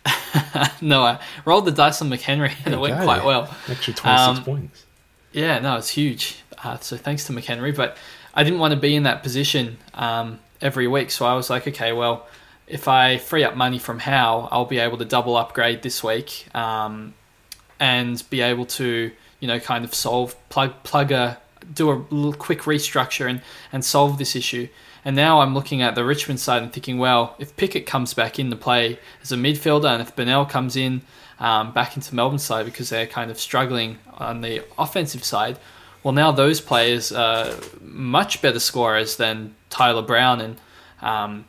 no, I rolled the dice on McHenry and it went quite well. Extra 26 Um, points. Yeah, no, it's huge. Uh, so thanks to McHenry, but I didn't want to be in that position um, every week. So I was like, okay, well, if I free up money from How, I'll be able to double upgrade this week um, and be able to, you know, kind of solve plug plug a do a little quick restructure and and solve this issue. And now I'm looking at the Richmond side and thinking, well, if Pickett comes back into play as a midfielder, and if Bennell comes in um, back into Melbourne side because they're kind of struggling on the offensive side, well, now those players are much better scorers than Tyler Brown and um,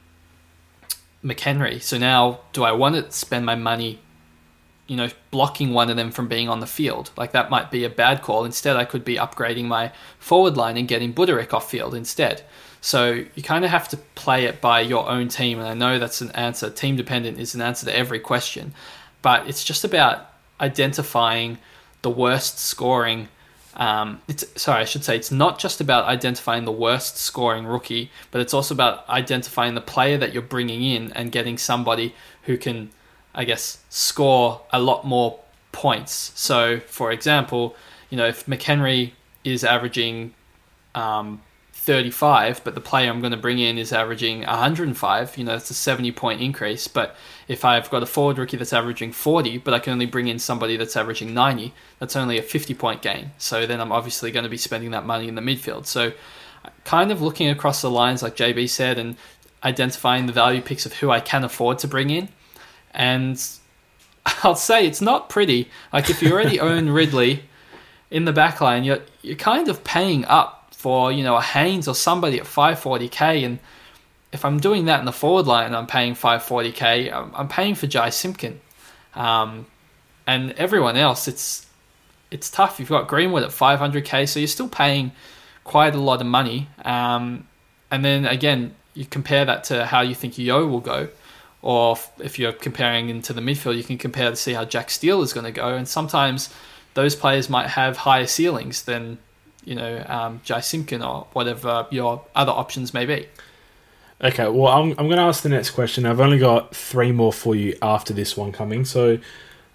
McHenry. So now, do I want to spend my money, you know, blocking one of them from being on the field? Like that might be a bad call. Instead, I could be upgrading my forward line and getting Budarick off field instead. So you kind of have to play it by your own team, and I know that's an answer. Team dependent is an answer to every question, but it's just about identifying the worst scoring. Um, it's sorry, I should say it's not just about identifying the worst scoring rookie, but it's also about identifying the player that you're bringing in and getting somebody who can, I guess, score a lot more points. So, for example, you know if McHenry is averaging um, 35, but the player I'm going to bring in is averaging 105, you know, that's a 70 point increase. But if I've got a forward rookie that's averaging 40, but I can only bring in somebody that's averaging 90, that's only a 50 point gain. So then I'm obviously going to be spending that money in the midfield. So kind of looking across the lines, like JB said, and identifying the value picks of who I can afford to bring in. And I'll say it's not pretty. Like if you already own Ridley in the back line, you're, you're kind of paying up for you know a Haynes or somebody at 540k, and if I'm doing that in the forward line, I'm paying 540k. I'm, I'm paying for Jy Simpkin, um, and everyone else. It's it's tough. You've got Greenwood at 500k, so you're still paying quite a lot of money. Um, and then again, you compare that to how you think Yeo will go, or if- if you're comparing into the midfield, you can compare to see how Jack Steele is going to go. And sometimes those players might have higher ceilings than you know um, Jy or whatever your other options may be. Okay, well, I'm, I'm going to ask the next question. I've only got three more for you after this one coming. So,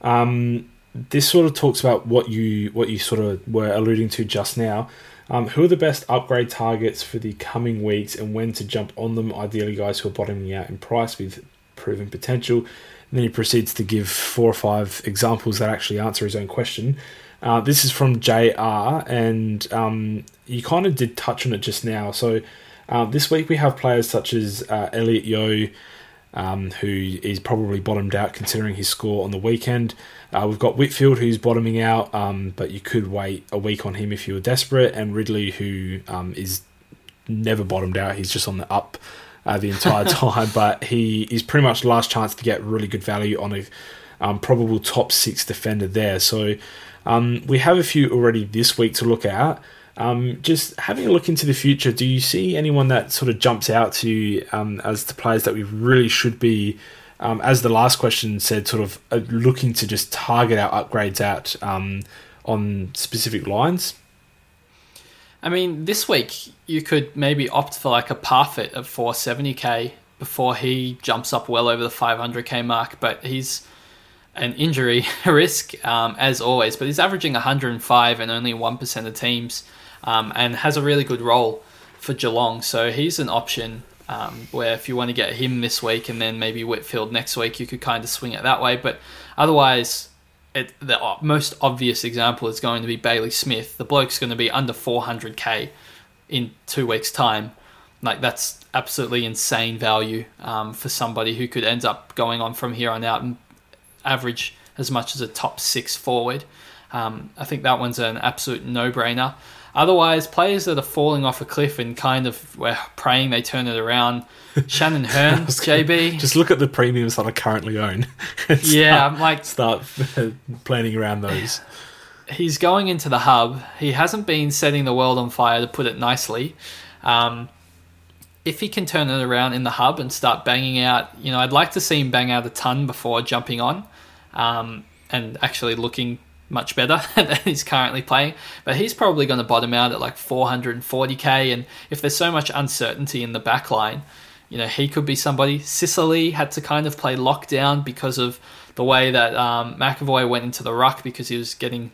um, this sort of talks about what you what you sort of were alluding to just now. Um, who are the best upgrade targets for the coming weeks, and when to jump on them? Ideally, guys who are bottoming out in price with proven potential. And then he proceeds to give four or five examples that actually answer his own question. Uh, this is from JR, and um, you kind of did touch on it just now. So uh, this week we have players such as uh, Elliot Yeo, um, who is probably bottomed out considering his score on the weekend. Uh, we've got Whitfield, who's bottoming out, um, but you could wait a week on him if you were desperate, and Ridley, who um, is never bottomed out. He's just on the up uh, the entire time, but he is pretty much last chance to get really good value on a um, probable top six defender there. So um, we have a few already this week to look at. Um, just having a look into the future, do you see anyone that sort of jumps out to you um, as the players that we really should be, um, as the last question said, sort of uh, looking to just target our upgrades out um, on specific lines? I mean, this week you could maybe opt for like a Parfitt at 470k before he jumps up well over the 500k mark, but he's an injury risk um, as always. But he's averaging 105 and only 1% of teams, um, and has a really good role for Geelong. So he's an option um, where if you want to get him this week and then maybe Whitfield next week, you could kind of swing it that way. But otherwise, it, the most obvious example is going to be Bailey Smith. The bloke's going to be under 400k in two weeks' time. Like that's absolutely insane value um, for somebody who could end up going on from here on out and average as much as a top six forward. Um, I think that one's an absolute no-brainer. Otherwise, players that are falling off a cliff and kind of we're praying they turn it around. Shannon Hurn, JB. Just look at the premiums that I currently own. yeah, start- I'm like start planning around those. he's going into the hub. He hasn't been setting the world on fire, to put it nicely. Um, if he can turn it around in the hub and start banging out, you know, I'd like to see him bang out a ton before jumping on um, and actually looking much better than he's currently playing. But he's probably going to bottom out at like 440k. And if there's so much uncertainty in the back line, you know, he could be somebody. Sicily had to kind of play lockdown because of the way that um, McEvoy went into the ruck because he was getting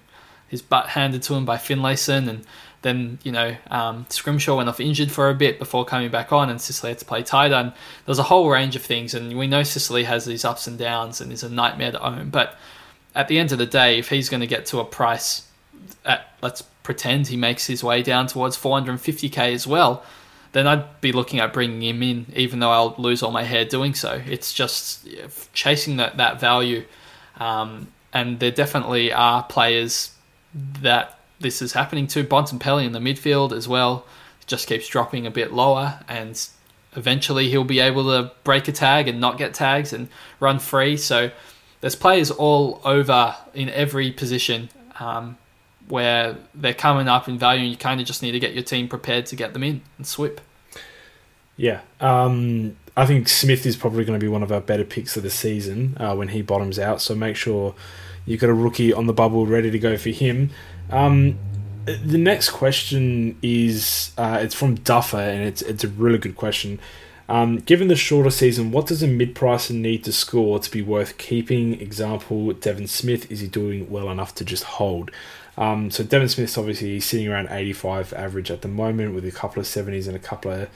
his butt handed to him by Finlayson and then you know um, Scrimshaw went off injured for a bit before coming back on, and Sicily had to play tighter. And there's a whole range of things, and we know Sicily has these ups and downs, and is a nightmare to own. But at the end of the day, if he's going to get to a price, at, let's pretend he makes his way down towards 450k as well, then I'd be looking at bringing him in, even though I'll lose all my hair doing so. It's just chasing that that value, um, and there definitely are players that this is happening to. Bontempelli in the midfield as well just keeps dropping a bit lower, and eventually he'll be able to break a tag and not get tags and run free. So there's players all over in every position um, where they're coming up in value, and you kind of just need to get your team prepared to get them in and sweep. Yeah, um, I think Smith is probably going to be one of our better picks of the season uh, when he bottoms out. So make sure you've got a rookie on the bubble ready to go for him. Um, the next question is uh, it's from Duffer, and it's it's a really good question. Um, given the shorter season, what does a mid-pricer need to score to be worth keeping? Example: Devon Smith is he doing well enough to just hold? Um, so Devon Smith's obviously sitting around 85 average at the moment, with a couple of 70s and a couple of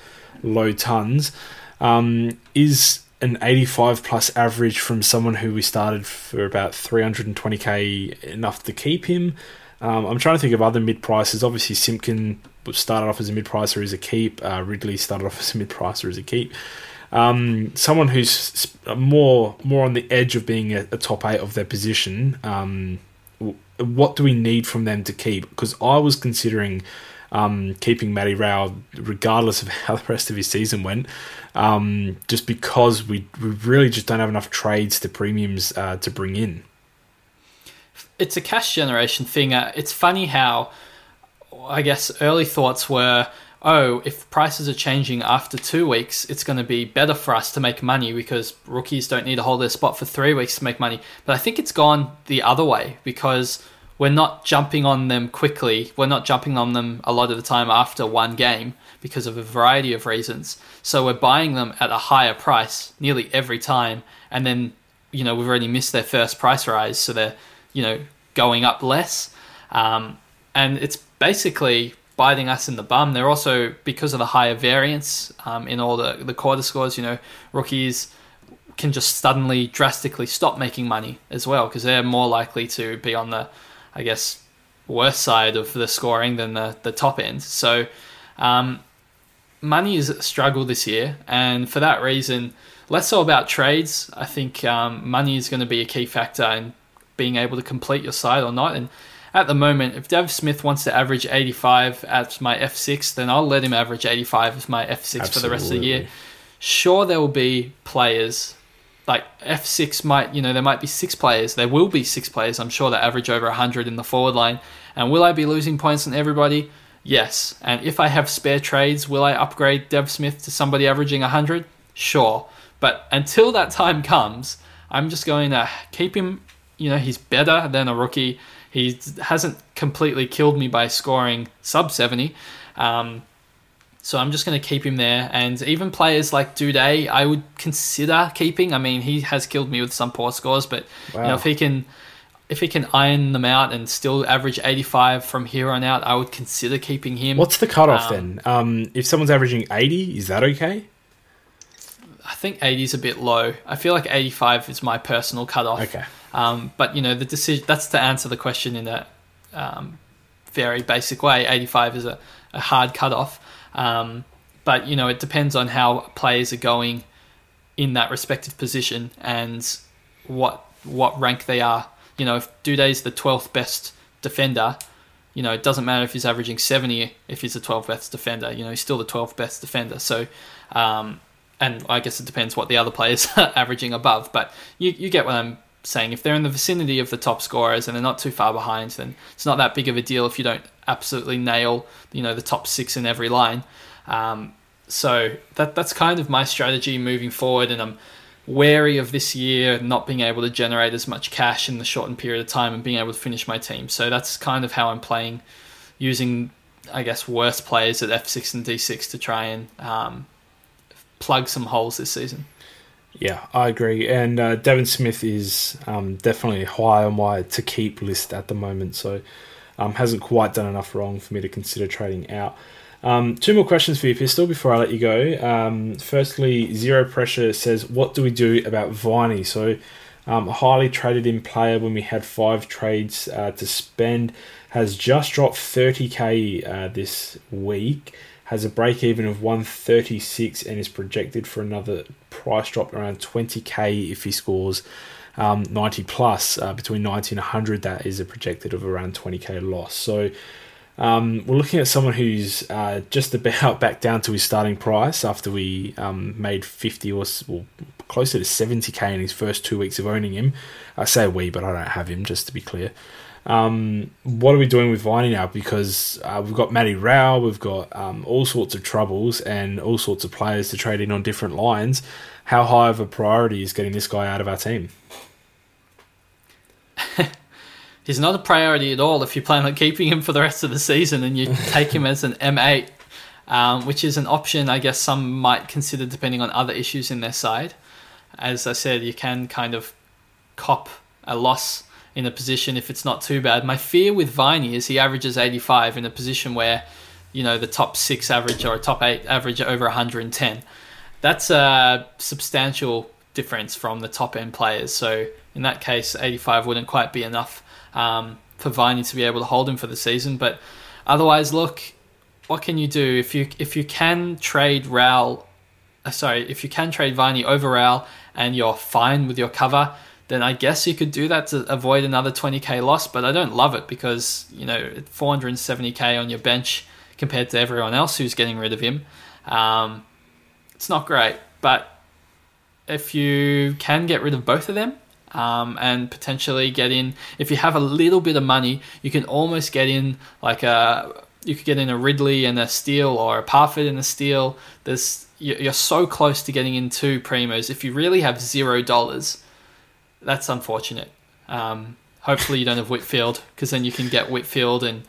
low tons. Um, is an 85 plus average from someone who we started for about 320k enough to keep him? Um, I'm trying to think of other mid prices. Obviously, Simpkin started off as a mid pricer as a keep. Uh, Ridley started off as a mid pricer as a keep. Um, someone who's more more on the edge of being a, a top eight of their position. Um, what do we need from them to keep? Because I was considering um, keeping Matty Rowell, regardless of how the rest of his season went, um, just because we, we really just don't have enough trades to premiums uh, to bring in it's a cash generation thing. Uh, it's funny how I guess early thoughts were, oh, if prices are changing after two weeks, it's going to be better for us to make money because rookies don't need to hold their spot for three weeks to make money. But I think it's gone the other way because we're not jumping on them quickly. We're not jumping on them a lot of the time after one game because of a variety of reasons. So we're buying them at a higher price nearly every time, and then you know we've already missed their first price rise, so they're you know, going up less. Um, and it's basically biting us in the bum. They're also, because of the higher variance um, in all the, the quarter scores, you know, rookies can just suddenly drastically stop making money as well because they're more likely to be on the, I guess, worst side of the scoring than the, the top end. So, um, money is a struggle this year, and for that reason, less so about trades. I think um, money is going to be a key factor in being able to complete your side or not. And at the moment, if Dev Smith wants to average 85 at my F6, then I'll let him average 85 as my F6 Absolutely. for the rest of the year. Sure, there will be players like F6 might, you know, there might be six players. There will be six players, I'm sure, that average over 100 in the forward line. And will I be losing points on everybody? Yes. And if I have spare trades, will I upgrade Dev Smith to somebody averaging 100? Sure. But until that time comes, I'm just going to keep him you know, he's better than a rookie. He hasn't completely killed me by scoring sub 70. Um, so I'm just going to keep him there. And even players like Doedee, I would consider keeping. I mean, he has killed me with some poor scores, but wow. you know, if he can if he can iron them out and still average 85 from here on out, I would consider keeping him. What's the cutoff um, then? Um, if someone's averaging 80, is that okay? I think 80 is a bit low. I feel like 85 is my personal cutoff. Okay. Um, but you know, the decision that's to answer the question in a um, very basic way. 85 is a, a hard cutoff. Um, but you know, it depends on how players are going in that respective position and what what rank they are. You know, if Doedee's the 12th best defender, you know, it doesn't matter if he's averaging 70 if he's the 12th best defender. You know, he's still the 12th best defender. So, um, and I guess it depends what the other players are averaging above. But you, you get what I'm saying if they're in the vicinity of the top scorers and they're not too far behind, then it's not that big of a deal if you don't absolutely nail, you know, the top six in every line. Um, so that that's kind of my strategy moving forward, and I'm wary of this year not being able to generate as much cash in the shortened period of time and being able to finish my team. So that's kind of how I'm playing, using I guess worse players at F6 and D6 to try and um, plug some holes this season. Yeah, I agree. And uh, Devon Smith is um, definitely high on my to keep list at the moment. So um, hasn't quite done enough wrong for me to consider trading out. Um, two more questions for you, Pistol, before I let you go. Um, firstly, Zero Pressure says, What do we do about Viney? So, um, a highly traded in player when we had five trades uh, to spend has just dropped 30k uh, this week has a break even of 136 and is projected for another price drop around 20k if he scores um, 90 plus uh, between 90 and 100 that is a projected of around 20k loss so um, we're looking at someone who's uh, just about back down to his starting price after we um, made 50 or well, closer to 70k in his first two weeks of owning him. I say we, but I don't have him, just to be clear. Um, what are we doing with Viney now? Because uh, we've got Matty Rowell, we've got um, all sorts of troubles and all sorts of players to trade in on different lines. How high of a priority is getting this guy out of our team? He's not a priority at all if you plan on keeping him for the rest of the season and you take him as an M8, um, which is an option I guess some might consider depending on other issues in their side. As I said, you can kind of cop a loss in a position if it's not too bad. My fear with Viney is he averages 85 in a position where, you know, the top six average or a top eight average over 110. That's a substantial difference from the top end players. So in that case, 85 wouldn't quite be enough um, for Viney to be able to hold him for the season. But otherwise, look, what can you do if you if you can trade Rowell? Uh, sorry, if you can trade Viney over Rowell and you're fine with your cover, then I guess you could do that to avoid another 20k loss. But I don't love it because, you know, 470k on your bench compared to everyone else who's getting rid of him. Um, it's not great. But if you can get rid of both of them um, and potentially get in, if you have a little bit of money, you can almost get in like a. You could get in a Ridley and a Steele or a Parfitt and a Steele. There's you're so close to getting into primos. If you really have zero dollars, that's unfortunate. Um, hopefully, you don't have Whitfield because then you can get Whitfield and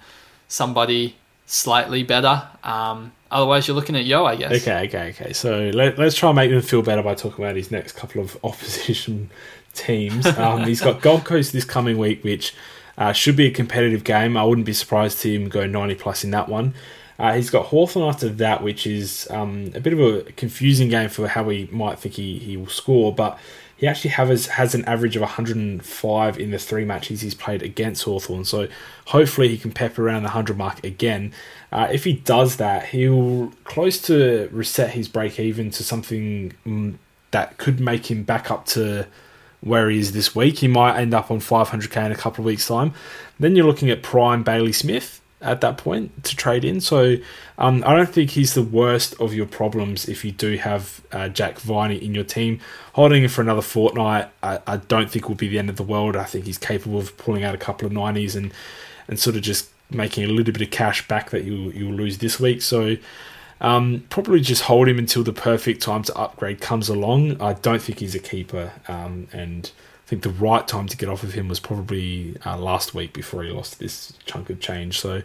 somebody slightly better. Um, otherwise, you're looking at Yeo, I guess. Okay, okay, okay. So let, us try and make them feel better by talking about his next couple of opposition teams. Um, he's got Gold Coast this coming week, which uh, should be a competitive game. I wouldn't be surprised to him go 90 plus in that one. Uh, he's got Hawthorn after that, which is um, a bit of a confusing game for how we might think he, he will score, but he actually has has an average of 105 in the three matches he's played against Hawthorn. So hopefully he can pepper around the 100 mark again. Uh, if he does that, he'll close to reset his break even to something um, that could make him back up to where he is this week. He might end up on 500k in a couple of weeks' time. Then you're looking at prime Bailey Smith at that point to trade in. So um, I don't think he's the worst of your problems if you do have uh, Jack Viney in your team. Holding him for another fortnight, I, I, don't think will be the end of the world. I think he's capable of pulling out a couple of 90s and, and sort of just making a little bit of cash back that you'll, you'll lose this week. So um, probably just hold him until the perfect time to upgrade comes along. I don't think he's a keeper. Um, and I think the right time to get off of him was probably uh, last week before he lost this chunk of change. So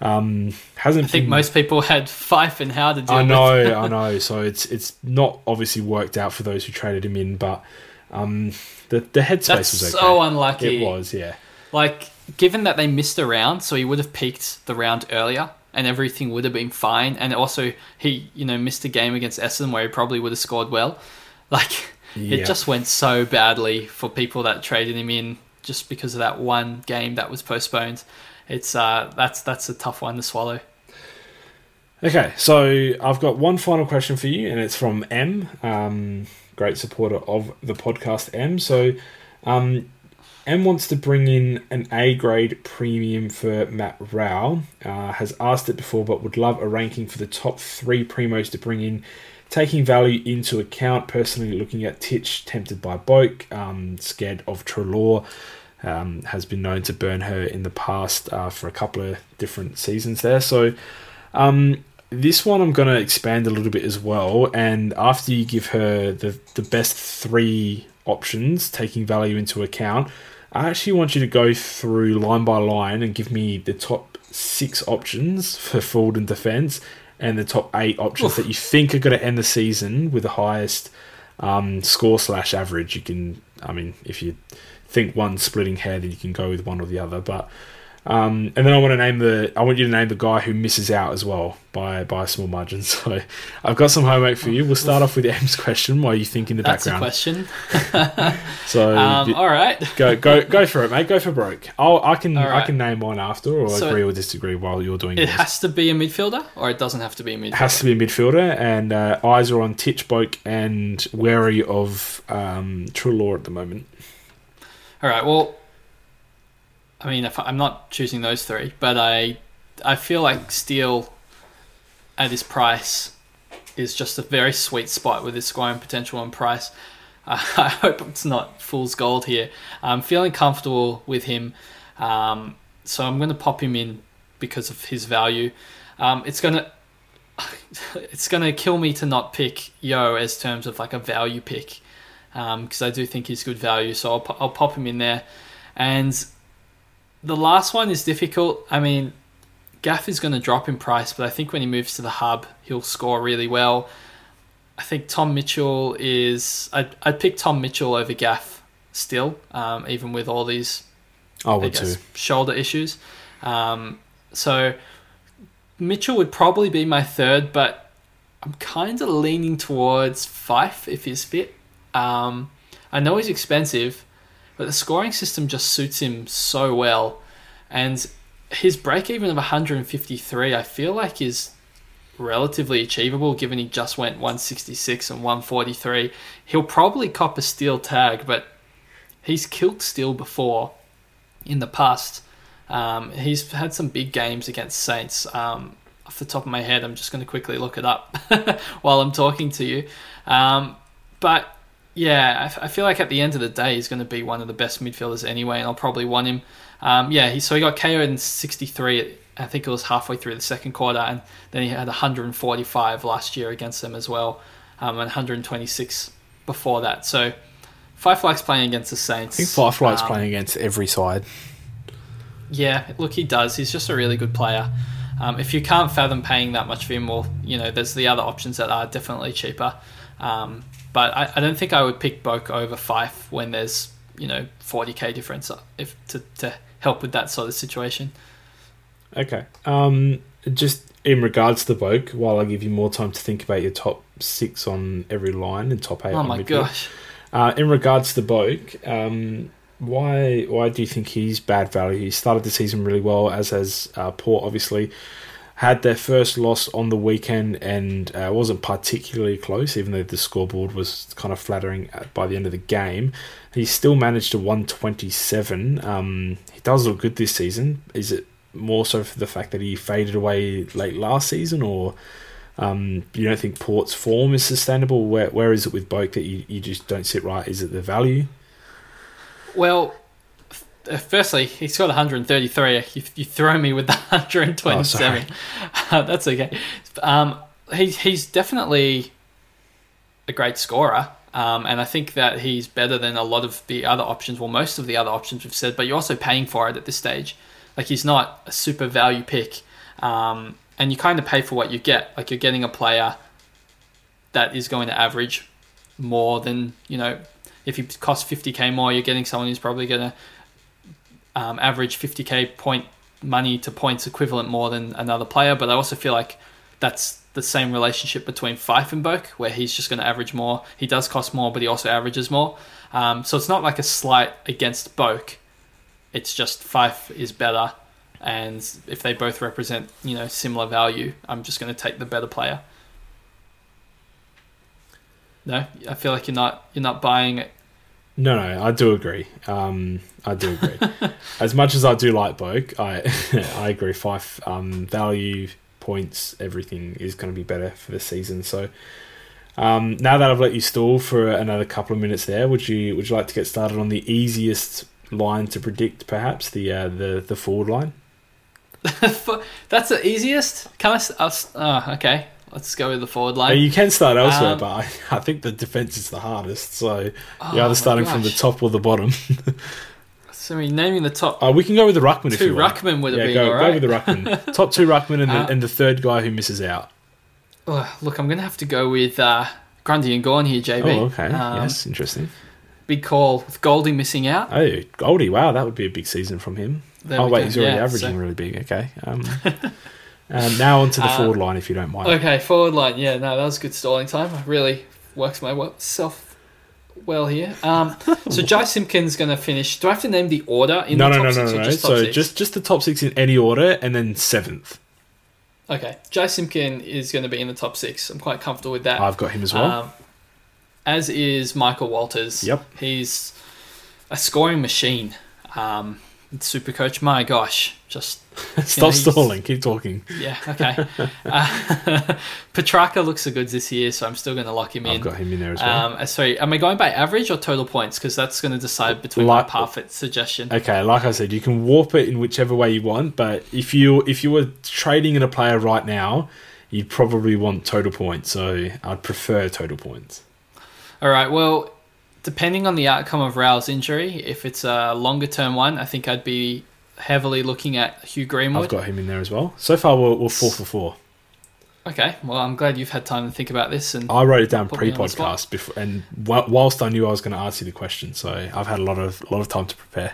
um, hasn't. I think been, most people had Fyfe and how to deal. I know. I know. So it's it's not obviously worked out for those who traded him in, but um, the the headspace That's was okay. so unlucky. It was, yeah. Like given that they missed a round, so he would have peaked the round earlier. And everything would have been fine. And also, he, you know, missed a game against Essen where he probably would have scored well. Like, it just went so badly for people that traded him in just because of that one game that was postponed. It's uh, that's that's a tough one to swallow. Okay, so I've got one final question for you, and it's from M, um, great supporter of the podcast. M, so um, M wants to bring in an A grade premium for Matt Rowell. Uh, has asked it before, but would love a ranking for the top three primos to bring in Taking value into account, personally looking at Titch, tempted by Boak, um, scared of Treloar, um, has been known to burn her in the past uh, for a couple of different seasons there. So um, this one I'm going to expand a little bit as well. And after you give her the, the best three options, taking value into account, I actually want you to go through line by line and give me the top six options for forward and defence and the top eight options Oof. that you think are going to end the season with the highest um, score slash average. You can, I mean, if you think one splitting hair, then you can go with one or the other. But um, and then I want to name the I want you to name the guy who misses out as well by by a small margin. So I've got some homework for you. We'll start off with M's question while you think in the That's background. That's a question. so um, all right, go go go for it, mate. Go for broke. I'll, I can right. I can name one after, or so agree or disagree while you're doing. It yours. has to be a midfielder, or it doesn't have to be a midfielder. It has to be a midfielder, and uh, eyes are on Titch Boak and wary of um, Treloar at the moment. All right. Well, I mean, if I'm not choosing those three, but I I feel like Steele at his price is just a very sweet spot with his scoring potential and price. Uh, I hope it's not fool's gold here. I'm feeling comfortable with him, um, so I'm going to pop him in because of his value. Um, it's gonna it's gonna kill me to not pick Yeo as terms of like a value pick because um, I do think he's good value. So I'll, I'll pop him in there, and the last one is difficult. I mean, Gaff is going to drop in price, but I think when he moves to the hub, he'll score really well. I think Tom Mitchell is. I'd, I'd pick Tom Mitchell over Gaff still, um, even with all these I would I guess, too. shoulder issues. Um, so Mitchell would probably be my third, but I'm kind of leaning towards Fyfe if he's fit. Um, I know he's expensive, but the scoring system just suits him so well. And his break even of 153, I feel like is relatively achievable given he just went 166 and 143. He'll probably cop a Steele tag, but he's killed Steele before in the past. Um, he's had some big games against Saints. Um, off the top of my head, I'm just going to quickly look it up while I'm talking to you. Um, but yeah, I, f- I feel like at the end of the day, he's going to be one of the best midfielders anyway, and I'll probably want him. Um, yeah, he, so he got KO'd in 63. I think it was halfway through the second quarter, and then he had 145 last year against them as well, um, and 126 before that. So likes playing against the Saints. I think likes um, playing against every side. Yeah, look, he does. He's just a really good player. Um, if you can't fathom paying that much for him, well, you know, there's the other options that are definitely cheaper. Um, but I, I don't think I would pick Boak over Fyfe when there's you know 40k difference if to, to help with that sort of situation. Okay. Um, just in regards to Boak, while I give you more time to think about your top six on every line and top eight. Oh my midfield, gosh. Uh, in regards to Boak, um, why why do you think he's bad value? He started the season really well, as has uh, Port, obviously had their first loss on the weekend and uh, wasn't particularly close, even though the scoreboard was kind of flattering by the end of the game. He still managed to 127. Um, he does look good this season. Is it more so for the fact that he faded away late last season, or um, you don't think Port's form is sustainable? Where where is it with Boak that you, you just don't sit right? Is it the value? Well, uh, firstly, he's got 133. You, you throw me with the 127. Oh, that's okay. Um, he, he's definitely a great scorer. Um, and I think that he's better than a lot of the other options, well, most of the other options we've said, but you're also paying for it at this stage. Like, he's not a super value pick. Um, and you kind of pay for what you get. Like, you're getting a player that is going to average more than, you know, if he costs 50k more, you're getting someone who's probably going to um, average 50k point money to points equivalent more than another player. But I also feel like that's the same relationship between Fyfe and Boak, where he's just going to average more. He does cost more, but he also averages more. Um, so it's not like a slight against Boak. It's just Fyfe is better, and if they both represent you know similar value, I'm just going to take the better player. No, I feel like you're not you're not buying it. No, no, I do agree. Um, I do agree. as much as I do like Boak, I I agree. Fyfe um, value points, everything is going to be better for the season. So Um, now that I've let you stall for another couple of minutes, there, would you would you like to get started on the easiest line to predict, perhaps the uh, the the forward line? That's the easiest. Can I? s- I'll s- oh, okay. Let's go with the forward line. you can start elsewhere, Um, but I, I think the defense is the hardest. So Oh you're either starting from the top or the bottom. So we're naming the top Uh, we can go with the ruckman if you want. Ruckman would have yeah, been go, all go with the ruckman. top two ruckman and, Uh, the, and the third guy who misses out. Ugh, look, I'm going to have to go with uh, Grundy and Gawn here, JB. Oh, okay. Um, yes, interesting. Big call with Goldie missing out. Oh, Goldie, wow, that would be a big season from him. There oh, wait, go. he's already Yeah, averaging so- really big. Okay. Um, um, now onto the Uh, forward line, if you don't mind. Okay, forward line. Yeah, no, that was good stalling time. I really works myself well here. Um, so Jy Simpkin's going to finish. Do I have to name the order in no, the no, top no, six no, or no, just top So six? just just the top six in any order, and then seventh. Okay, Jy Simpkin is going to be in the top six. I'm quite comfortable with that. I've got him as well. Um, as is Michael Walters. Yep. He's a scoring machine. Um, super coach, my gosh, just Stop he's- stalling. Keep talking. yeah, okay. uh, Petrarca looks the goods this year, so I'm still going to lock him in. I've got him in there as well. Um, uh, sorry, am I going by average or total points? Because that's going to decide between Like- my Parfitt suggestion. Okay, like I said, you can warp it in whichever way you want, but if you if you were trading in a player right now, you'd probably want total points. So I'd prefer total points. All right. Well, depending on the outcome of Rowell's injury, if it's a longer term one, I think I'd be heavily looking at Hugh Greenwood. I've got him in there as well. So far, we're, we're four for four. Okay. Well, I'm glad you've had time to think about this. And I wrote it down Put me on the spot. pre-podcast before, and wh- whilst I knew I was going to ask you the question, so I've had a lot of a lot of time to prepare.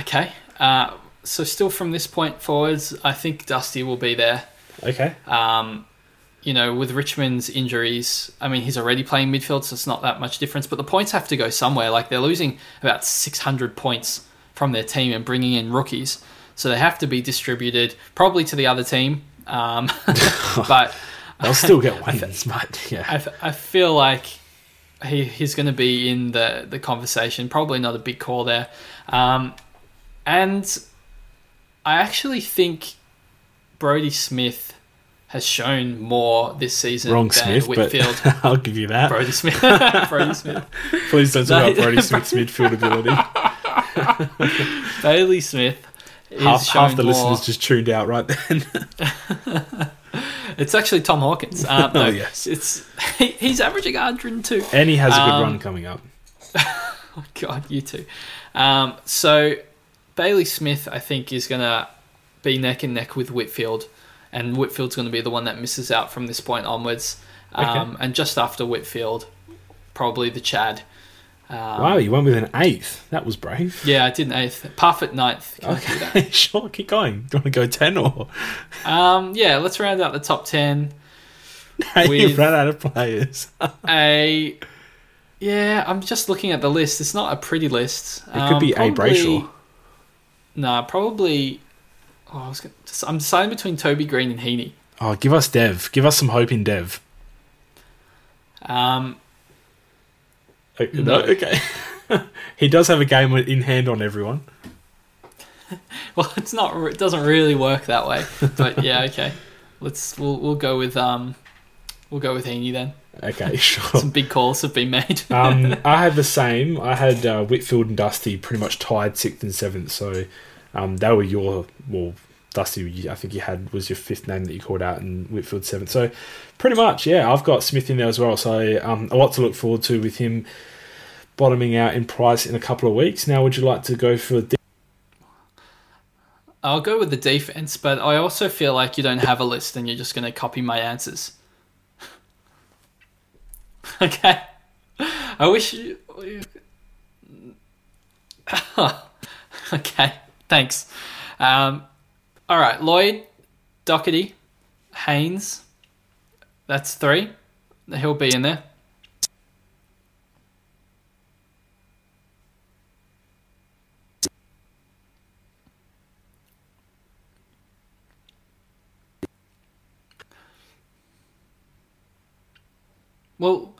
okay. Uh, so still from this point forwards, I think Dusty will be there. Okay. Um, you know, with Richmond's injuries, I mean, he's already playing midfield, so it's not that much difference. But the points have to go somewhere. Like they're losing about 600 points from their team and bringing in rookies, so they have to be distributed probably to the other team. Um, but They'll still get wins, but yeah. I, f- I feel like he he's going to be in the the conversation. Probably not a big call there, um, and I actually think Brody Smith has shown more this season Wrong than Smith, Whitfield. but I'll give you that. Brody Smith. Brody Smith. Please don't talk No. about Brody Smith's midfield ability. Bailey Smith. Is half, half the more. listeners just tuned out right then. It's actually Tom Hawkins. Um, no, Oh, yes. it's he, he's averaging 102. and he has a good Um, run coming up. oh God, you too. Um, so Bailey Smith, I think, is going to be neck and neck with Whitfield, and Whitfield's going to be the one that misses out from this point onwards. Um, And just after Whitfield, probably the Chad. Um, wow, you went with an eighth. That was brave. Yeah, I did an eighth. Parfitt ninth. Can I do that? Okay, sure, keep going. Do you want to go ten or? Um, yeah, let's round out the top ten. With- You've run out of players. A yeah, I'm just looking at the list. It's not a pretty list. It could be a Brayshaw. No, probably. Oh, I was gonna, I'm deciding between Toby Greene and Heaney. Oh, give us Dev. Give us some hope in Dev. Um, Uh, No. Okay. he does have a game in hand on everyone. well, it's not. It doesn't really work that way. But yeah, okay. Let's we'll we'll go with um, we'll go with Heaney then. Okay, sure. Some big calls have been made. um, I had the same. I had uh, Whitfield and Dusty pretty much tied sixth and seventh. So um, they were your well, Dusty. I think you had was your fifth name that you called out, and Whitfield seventh. So pretty much, yeah. I've got Smith in there as well. So um, a lot to look forward to with him bottoming out in price in a couple of weeks. Now, would you like to go for? De- I'll go with the defense, but I also feel like you don't have a list and you're just going to copy my answers. okay. I wish you. okay, thanks. Um, all right, Lloyd, Doherty, Haynes. That's three. He'll be in there. Well,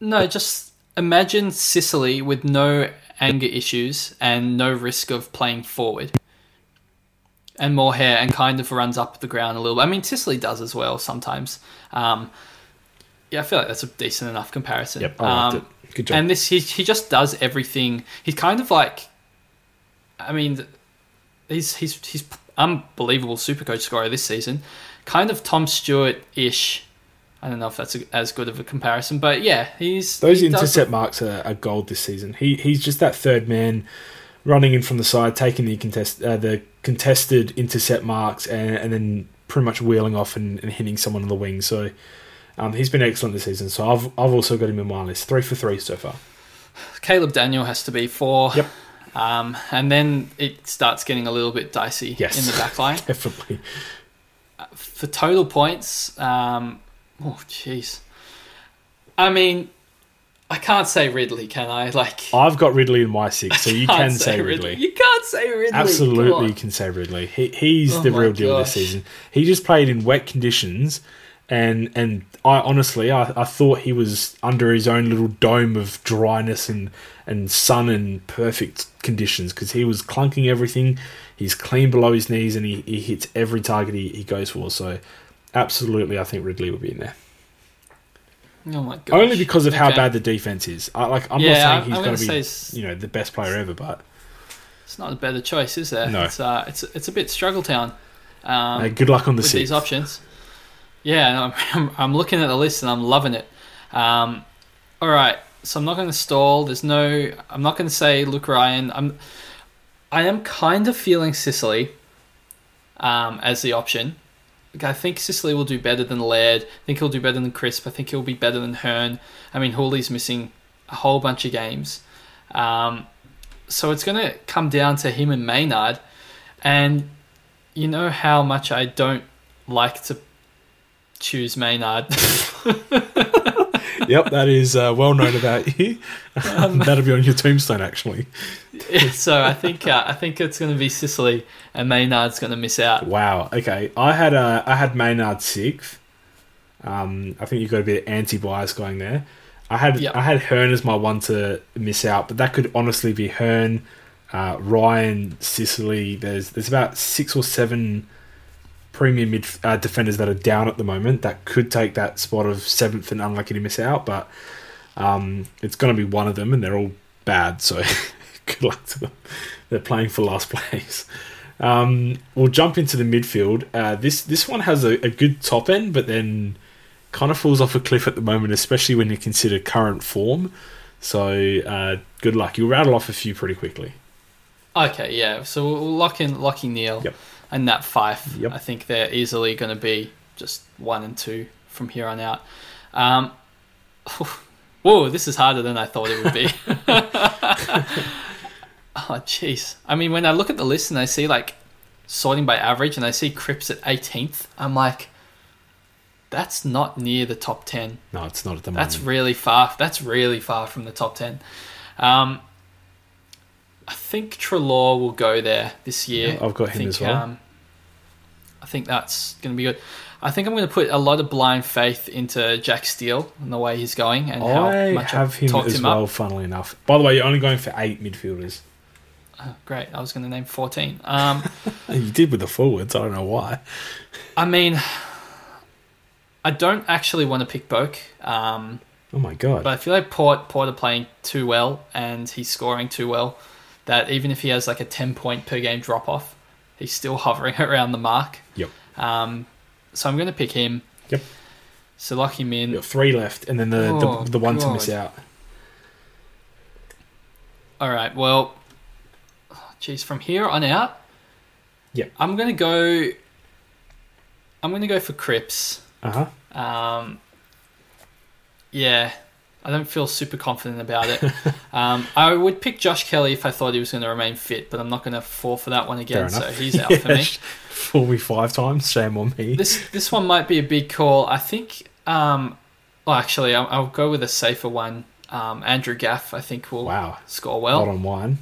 no, just imagine Sicily with no anger issues and no risk of playing forward. and more hair and kind of runs up the ground a little. I mean, Sicily does as well sometimes. Um, yeah, I feel like that's a decent enough comparison. Yep, I liked Um, it. Good job. and this he he just does everything. He's kind of like, I mean, he's he's he's unbelievable supercoach scorer this season. Kind of Tom Stewart ish. I don't know if that's a, as good of a comparison, but yeah, he's Those he does- intercept marks are, are gold this season. He he's just that third man, running in from the side, taking the contest uh, the contested intercept marks, and, and then pretty much wheeling off and, and hitting someone on the wing. So um, he's been excellent this season. So I've I've also got him in my list, three for three so far. Caleb Daniel has to be four. Yep. Um, and then it starts getting a little bit dicey Yes. in the back line. Definitely. For total points, um, oh jeez. I mean, I can't say Ridley, can I? Like, I've got Ridley in my six, so you can say Ridley. You can't say Ridley. Absolutely, you can say Ridley. He, he's Oh the real deal this season. He just played in wet conditions, and and I honestly, I, I thought he was under his own little dome of dryness and and sun and perfect conditions because he was clunking everything. He's clean below his knees, and he, he hits every target he, he goes for. So, absolutely, I think Ridley will be in there. Oh my gosh. Only because of how bad the defense is. I, like I'm Yeah, not saying he's going gonna be you know the best player ever, but It's not a better choice, is there? No. It's uh, it's it's a bit struggle town. Um, uh, good luck on the with these options. Yeah, no, I'm, I'm looking at the list and I'm loving it. Um, all right, so I'm not going to stall. There's no. I'm not going to say Luke Ryan. I'm. I am kind of feeling Sicily um, as the option. I think Sicily will do better than Laird. I think he'll do better than Crisp. I think he'll be better than Hurn. I mean, Hurley's missing a whole bunch of games. Um, so it's going to come down to him and Maynard. And you know how much I don't like to choose Maynard. yep, that is uh, well known about you. Um, That'll be on your tombstone, actually. so I think uh, I think it's going to be Sicily, and Maynard's going to miss out. Wow. Okay, I had uh, I had Maynard sixth. Um, I think you've got a bit of anti-bias going there. I had Yep. I had Hurn as my one to miss out, but that could honestly be Hurn, uh, Ryan, Sicily. There's there's about six or seven premium mid uh, defenders that are down at the moment that could take that spot of seventh and unlucky to miss out, but um, it's going to be one of them, and they're all bad. So good luck to them. They're playing for last place. Um, we'll jump into the midfield. Uh, this this one has a, a good top end, but then kind of falls off a cliff at the moment, especially when you consider current form. So uh, good luck. You'll rattle off a few pretty quickly. Okay, yeah. So we'll lock in Lachie Neale Yep. And Nat Fyfe. Yep. I think they're easily going to be just one and two from here on out. Um, whoa, this is harder than I thought it would be. oh, jeez. I mean, when I look at the list and I see like sorting by average and I see Crisp at 18th, I'm like, that's not near the top 10. No, it's not at the That's really far. That's really far from the top ten. Um, I think Treloar will go there this year. Yeah, I've got I him think, as well. Um, I think that's going to be good. I think I'm going to put a lot of blind faith into Jack Steele and the way he's going and how I much have I've him talked as him well. up. Funnily enough. By the way, you're only going for eight midfielders. Oh, great. I was going to name 14. Um, You did with the forwards. I don't know why. I mean, I don't actually want to pick Boak. Um, Oh my god. But I feel like Port Port are playing too well and he's scoring too well that even if he has like a ten point per game drop off, he's still hovering around the mark. Yep. Um, so I'm going to pick him. Yep. So lock him in. You've got three left, and then the Oh, the, the one to miss out. All right. Well, geez, from here on out, Yep. I'm going to go. I'm going to go for Crisp. Uh huh. Um, yeah, I don't feel super confident about it. um, I would pick Josh Kelly if I thought he was going to remain fit, but I'm not going to fall for that one again. So he's out for me. Fool me five times. Shame on me. This this one might be a big call. I think. Um, well, actually, I'll, I'll go with a safer one. Um, Andrew Gaff, I think, will wow. score Not well. on wine.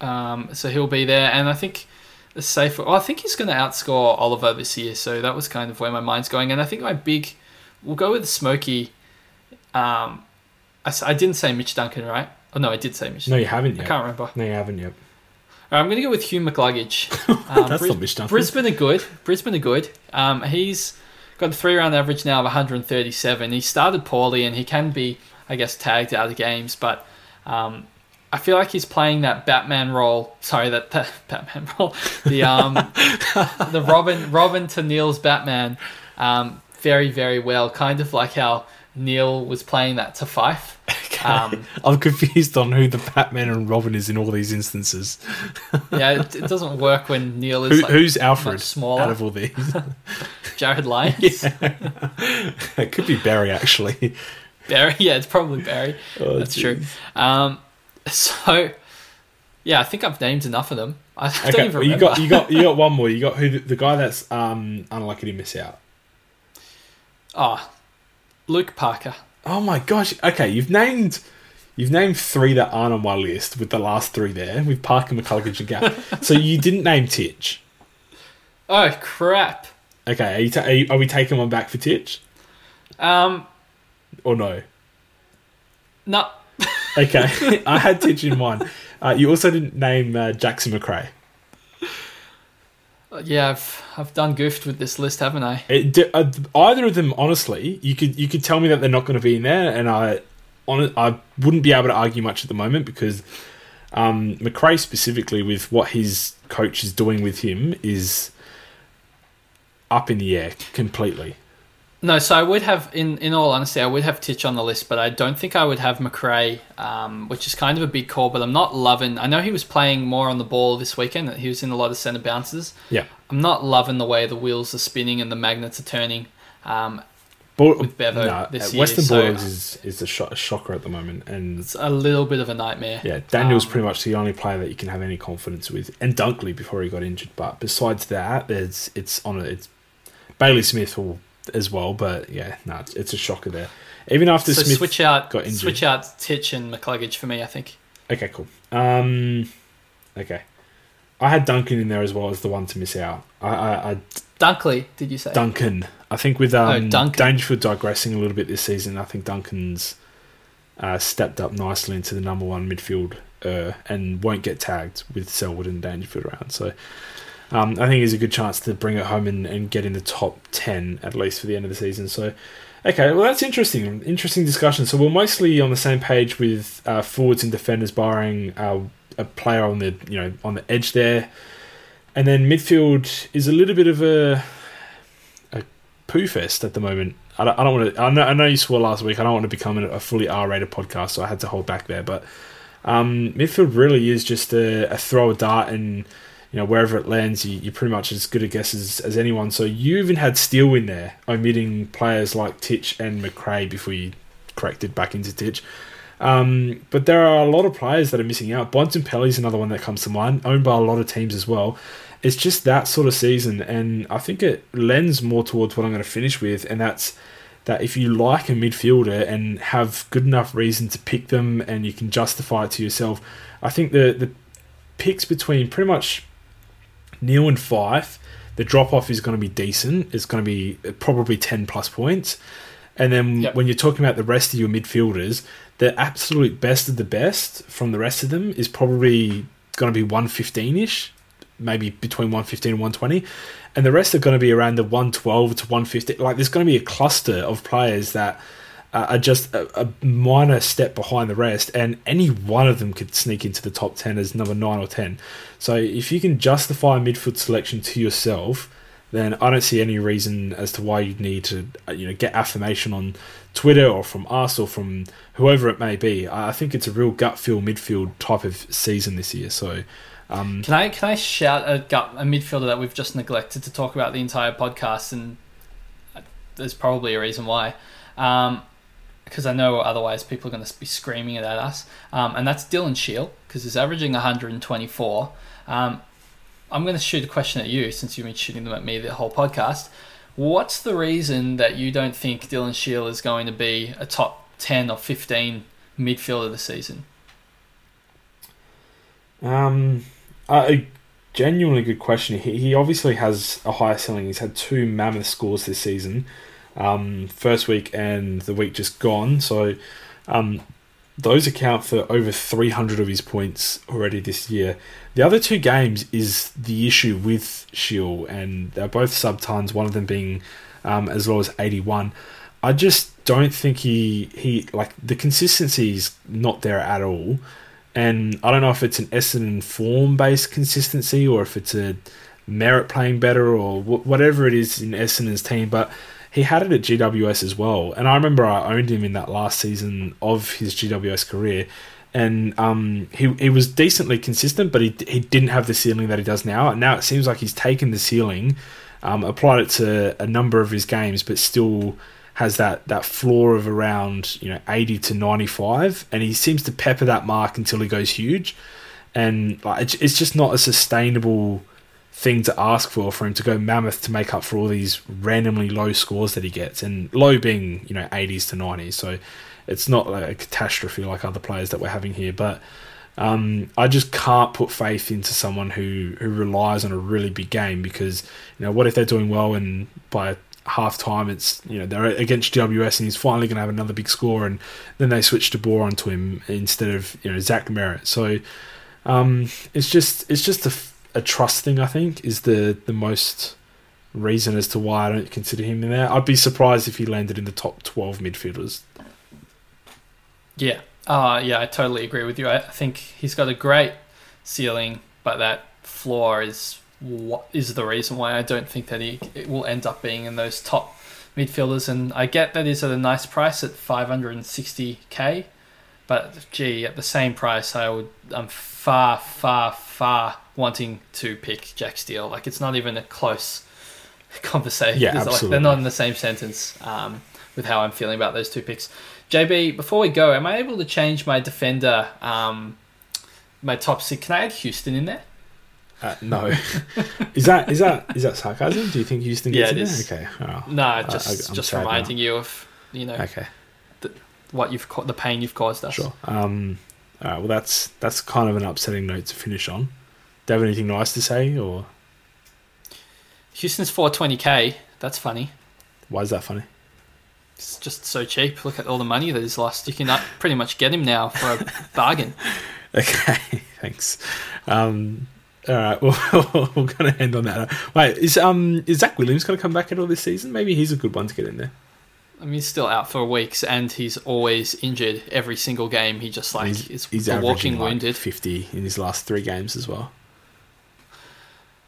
Um, so he'll be there, and I think the safer. Well, I think he's going to outscore Oliver this year. So that was kind of where my mind's going, and I think my big. We'll go with Smokey. Um, I, I didn't say Mitch Duncan, right? Oh no, I did say Mitch. No, you haven't I can't remember. No, you haven't yet. I'm going to go with Hugh McCluggage. Um, That's Bris- not Mitch Duncan. Brisbane are good. Brisbane are good. Um, he's got a three round average now of 137. He started poorly and he can be, I guess, tagged out of games, but um, I feel like he's playing that Batman role. Sorry, that, that Batman role. The um, the Robin Robin to Neale's Batman um, very very well. Kind of like how Neale was playing that to Fyfe. Um, I'm confused on who the Batman and Robin is in all these instances. yeah, it, it doesn't work when Neale is Who, like who's Alfred smaller. out of all these? Jarryd Lyons. it could be Barry actually. Barry, yeah, it's probably Barry. Oh, That's true. Um, so, yeah, I think I've named enough of them. I don't Okay, even well, you got you got you got one more. You got who the, the guy that's um unlucky to miss out. oh, Luke Parker. Oh my gosh. Okay, you've named you've named three that aren't on my list with the last three there with Parker, McCluggage, and Gaff. so you didn't name Titch. Oh crap. Okay, are, you ta- are, you, are we taking one back for Titch Um, or no? no. Okay, I had Titch in one. Uh, you also didn't name uh, Jackson Macrae. Yeah, I've I've done goofed with this list, haven't I? It, uh, either of them, honestly, you could you could tell me that they're not going to be in there, and I, on I wouldn't be able to argue much at the moment because um, Macrae specifically with what his coach is doing with him is up in the air completely. No, so I would have, in in all honesty, I would have Titch on the list, but I don't think I would have Macrae, um, which is kind of a big call. But I'm not loving. I know he was playing more on the ball this weekend. He was in a lot of centre bounces. Yeah, I'm not loving the way the wheels are spinning and the magnets are turning. Um, Bull- With Bevo nah, this uh, year, Western so- Bulldogs is is a, a shocker at the moment, and it's a little bit of a nightmare. yeah, Daniel's Um, pretty much the only player that you can have any confidence with, and Dunkley before he got injured. But besides that, there's it's on a, it's Bailey Smith will as well, but yeah, no, it's, it's a shocker there. Even after So Smith switch out, got injured. switch out Titch and McCluggage for me. I think. Okay, cool. Um, okay, I had Duncan in there as well as the one to miss out. I, I, I Dunkley, did you say? Duncan. I think with um, Oh, Duncan. Dangerfield digressing a little bit this season, I think Duncan's uh, stepped up nicely into the number one midfield uh, and won't get tagged with Selwood and Dangerfield around. So um, I think he's a good chance to bring it home and, and get in the top 10 at least for the end of the season. So, okay, well, that's interesting. Interesting discussion. So we're mostly on the same page with uh, forwards and defenders, barring uh, a player on the you know on the edge there. And then midfield is a little bit of a a poo fest at the moment. I don't, I don't want to. I know, I know you swore last week. I don't want to become a, fully R rated podcast, so I had to hold back there. But um, midfield really is just a, a throw a dart, and you know wherever it lands, you, you're pretty much as good a guess as, as anyone. So you even had Steele in there, omitting players like Titch and Macrae before you corrected back into Titch. Um, but there are a lot of players that are missing out. Bontempelli is another one that comes to mind, owned by a lot of teams as well. It's just that sort of season, and I think it lends more towards what I'm going to finish with, and that's that if you like a midfielder and have good enough reason to pick them, and you can justify it to yourself, I think the the picks between pretty much Neale and Fyfe, the drop off is going to be decent. It's going to be probably ten plus points. And then Yep. when you're talking about the rest of your midfielders, the absolute best of the best from the rest of them is probably going to be 115 ish, maybe between 115 and 120. And the rest are going to be around the 112 to 150. Like there's going to be a cluster of players that uh, are just a, a minor step behind the rest, and any one of them could sneak into the top 10 as number 9 or 10. So if you can justify a midfield selection to yourself, then I don't see any reason as to why you'd need to, uh, you know, get affirmation on Twitter or from us or from whoever it may be. I think it's a real gut feel midfield type of season this year. So, um, Can I can I shout a gut a midfielder that we've just neglected to talk about the entire podcast, and there's probably a reason why, because I know otherwise people are going to be screaming it at us, um, and that's Dylan Shiel because he's averaging 124. Um, I'm going to shoot a question at you since you've been shooting them at me the whole podcast. What's the reason that you don't think Dylan Shiel is going to be a top 10 or 15 midfielder this season? Um, a genuinely good question. He, he obviously has a higher ceiling. He's had two mammoth scores this season, um, first week and the week just gone. So, um, those account for over 300 of his points already this year. The other two games is the issue with Shiel, and they're both sub tons, one of them being um, as low as 81. I just don't think he, he like the consistency is not there at all. And I don't know if it's an Essendon form based consistency or if it's a merit playing better or wh- whatever it is in Essendon's team, but he had it at GWS as well. And I remember I owned him in that last season of his GWS career. And um, he he was decently consistent, but he he didn't have the ceiling that he does now. And now it seems like he's taken the ceiling, um, applied it to a number of his games, but still has that that floor of around you know 80 to 95 and he seems to pepper that mark until he goes huge and like it's, it's just not a sustainable thing to ask for for him to go mammoth to make up for all these randomly low scores that he gets. And low being you know 80s to 90s so it's not like a catastrophe like other players that we're having here. But um, I just can't put faith into someone who, who relies on a really big game because you know what if they're doing well and by half time it's you know they're against GWS and he's finally going to have another big score and then they switch to Bohr onto him instead of you know Zach Merrett. so um, it's just it's just a, a trust thing I think is the the most reason as to why I don't consider him in there. I'd be surprised if he landed in the top 12 midfielders. Yeah. Uh, yeah I totally agree with you. I think he's got a great ceiling but that floor is what is the reason why I don't think that he it will end up being in those top midfielders. And I get that he's at a nice price at 560k, but gee, at the same price, I would I'm far, far, far wanting to pick Jack Steele. Like it's not even a close conversation. Yeah, like, absolutely. they're not in the same sentence um, with how I'm feeling about those two picks. JB, before we go, am I able to change my defender, um, my top six? Can I add Houston in there? Uh, no, is that is that is that sarcasm? Do you think Houston gets Yeah, it in is. there? Okay, oh, No, just I'm just sad now. reminding you of you know okay, what you've ca- the pain you've caused us. sure. Um, all right, well that's that's kind of an upsetting note to finish on. Do you have anything nice to say, or Houston's 420k. That's funny. why is that funny? It's just so cheap. Look at all the money that he's lost. You can uh, pretty much get him now for a bargain. Okay, thanks. Um, all right, well, we're going to end on that. Wait, is um is Zac Williams going to come back at all this season? Maybe he's a good one to get in there. I mean, he's still out for weeks, and he's always injured every single game. He just like he's, is he's a walking like wounded. fifty in his last three games as well.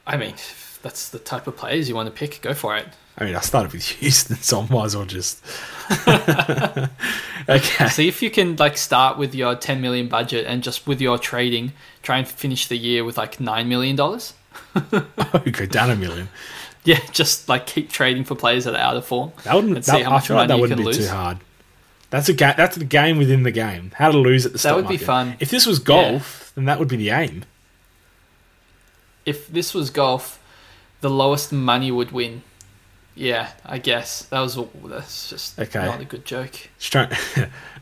I mean, that's the type of players you want to pick. Go for it. I mean, I started with Houston, so I might as well just. okay. See if you can like start with your 10 million budget and just with your trading, try and finish the year with like nine million dollars. Oh, go down a million. Yeah, just like keep trading for players that are out of form. That wouldn't. That, I feel like that wouldn't be too hard. That's a game. That's the game within the game. How to lose at the start. That stock would be fun. If this was golf, then that would be the aim. If this was golf, the lowest money would win. Yeah, I guess that was that's just Okay. not a good joke.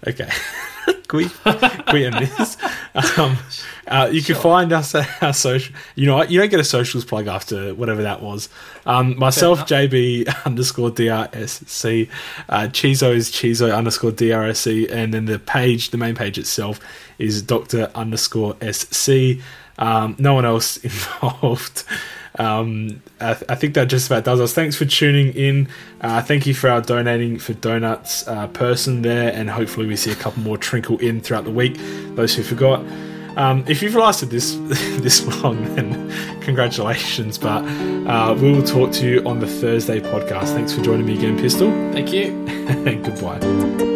Okay. can we, can we end this? Um, uh, you can find us at our social. You know what? You don't get a socials plug after whatever that was. Um, myself. JB underscore DRSC. Uh, Chizo is Chizo underscore DRSC. And then the page, the main page itself, is Doctor underscore SC. Um, no one else involved. Um, I, I think that just about does us. Thanks for tuning in. Uh, thank you for our donating for donuts uh, person there, and hopefully we see a couple more trinkle in throughout the week. Those who forgot. Um, if you've lasted this this long, then congratulations. But uh, we will talk to you on the Thursday podcast. Thanks for joining me again, Pistol, Thank you. and goodbye.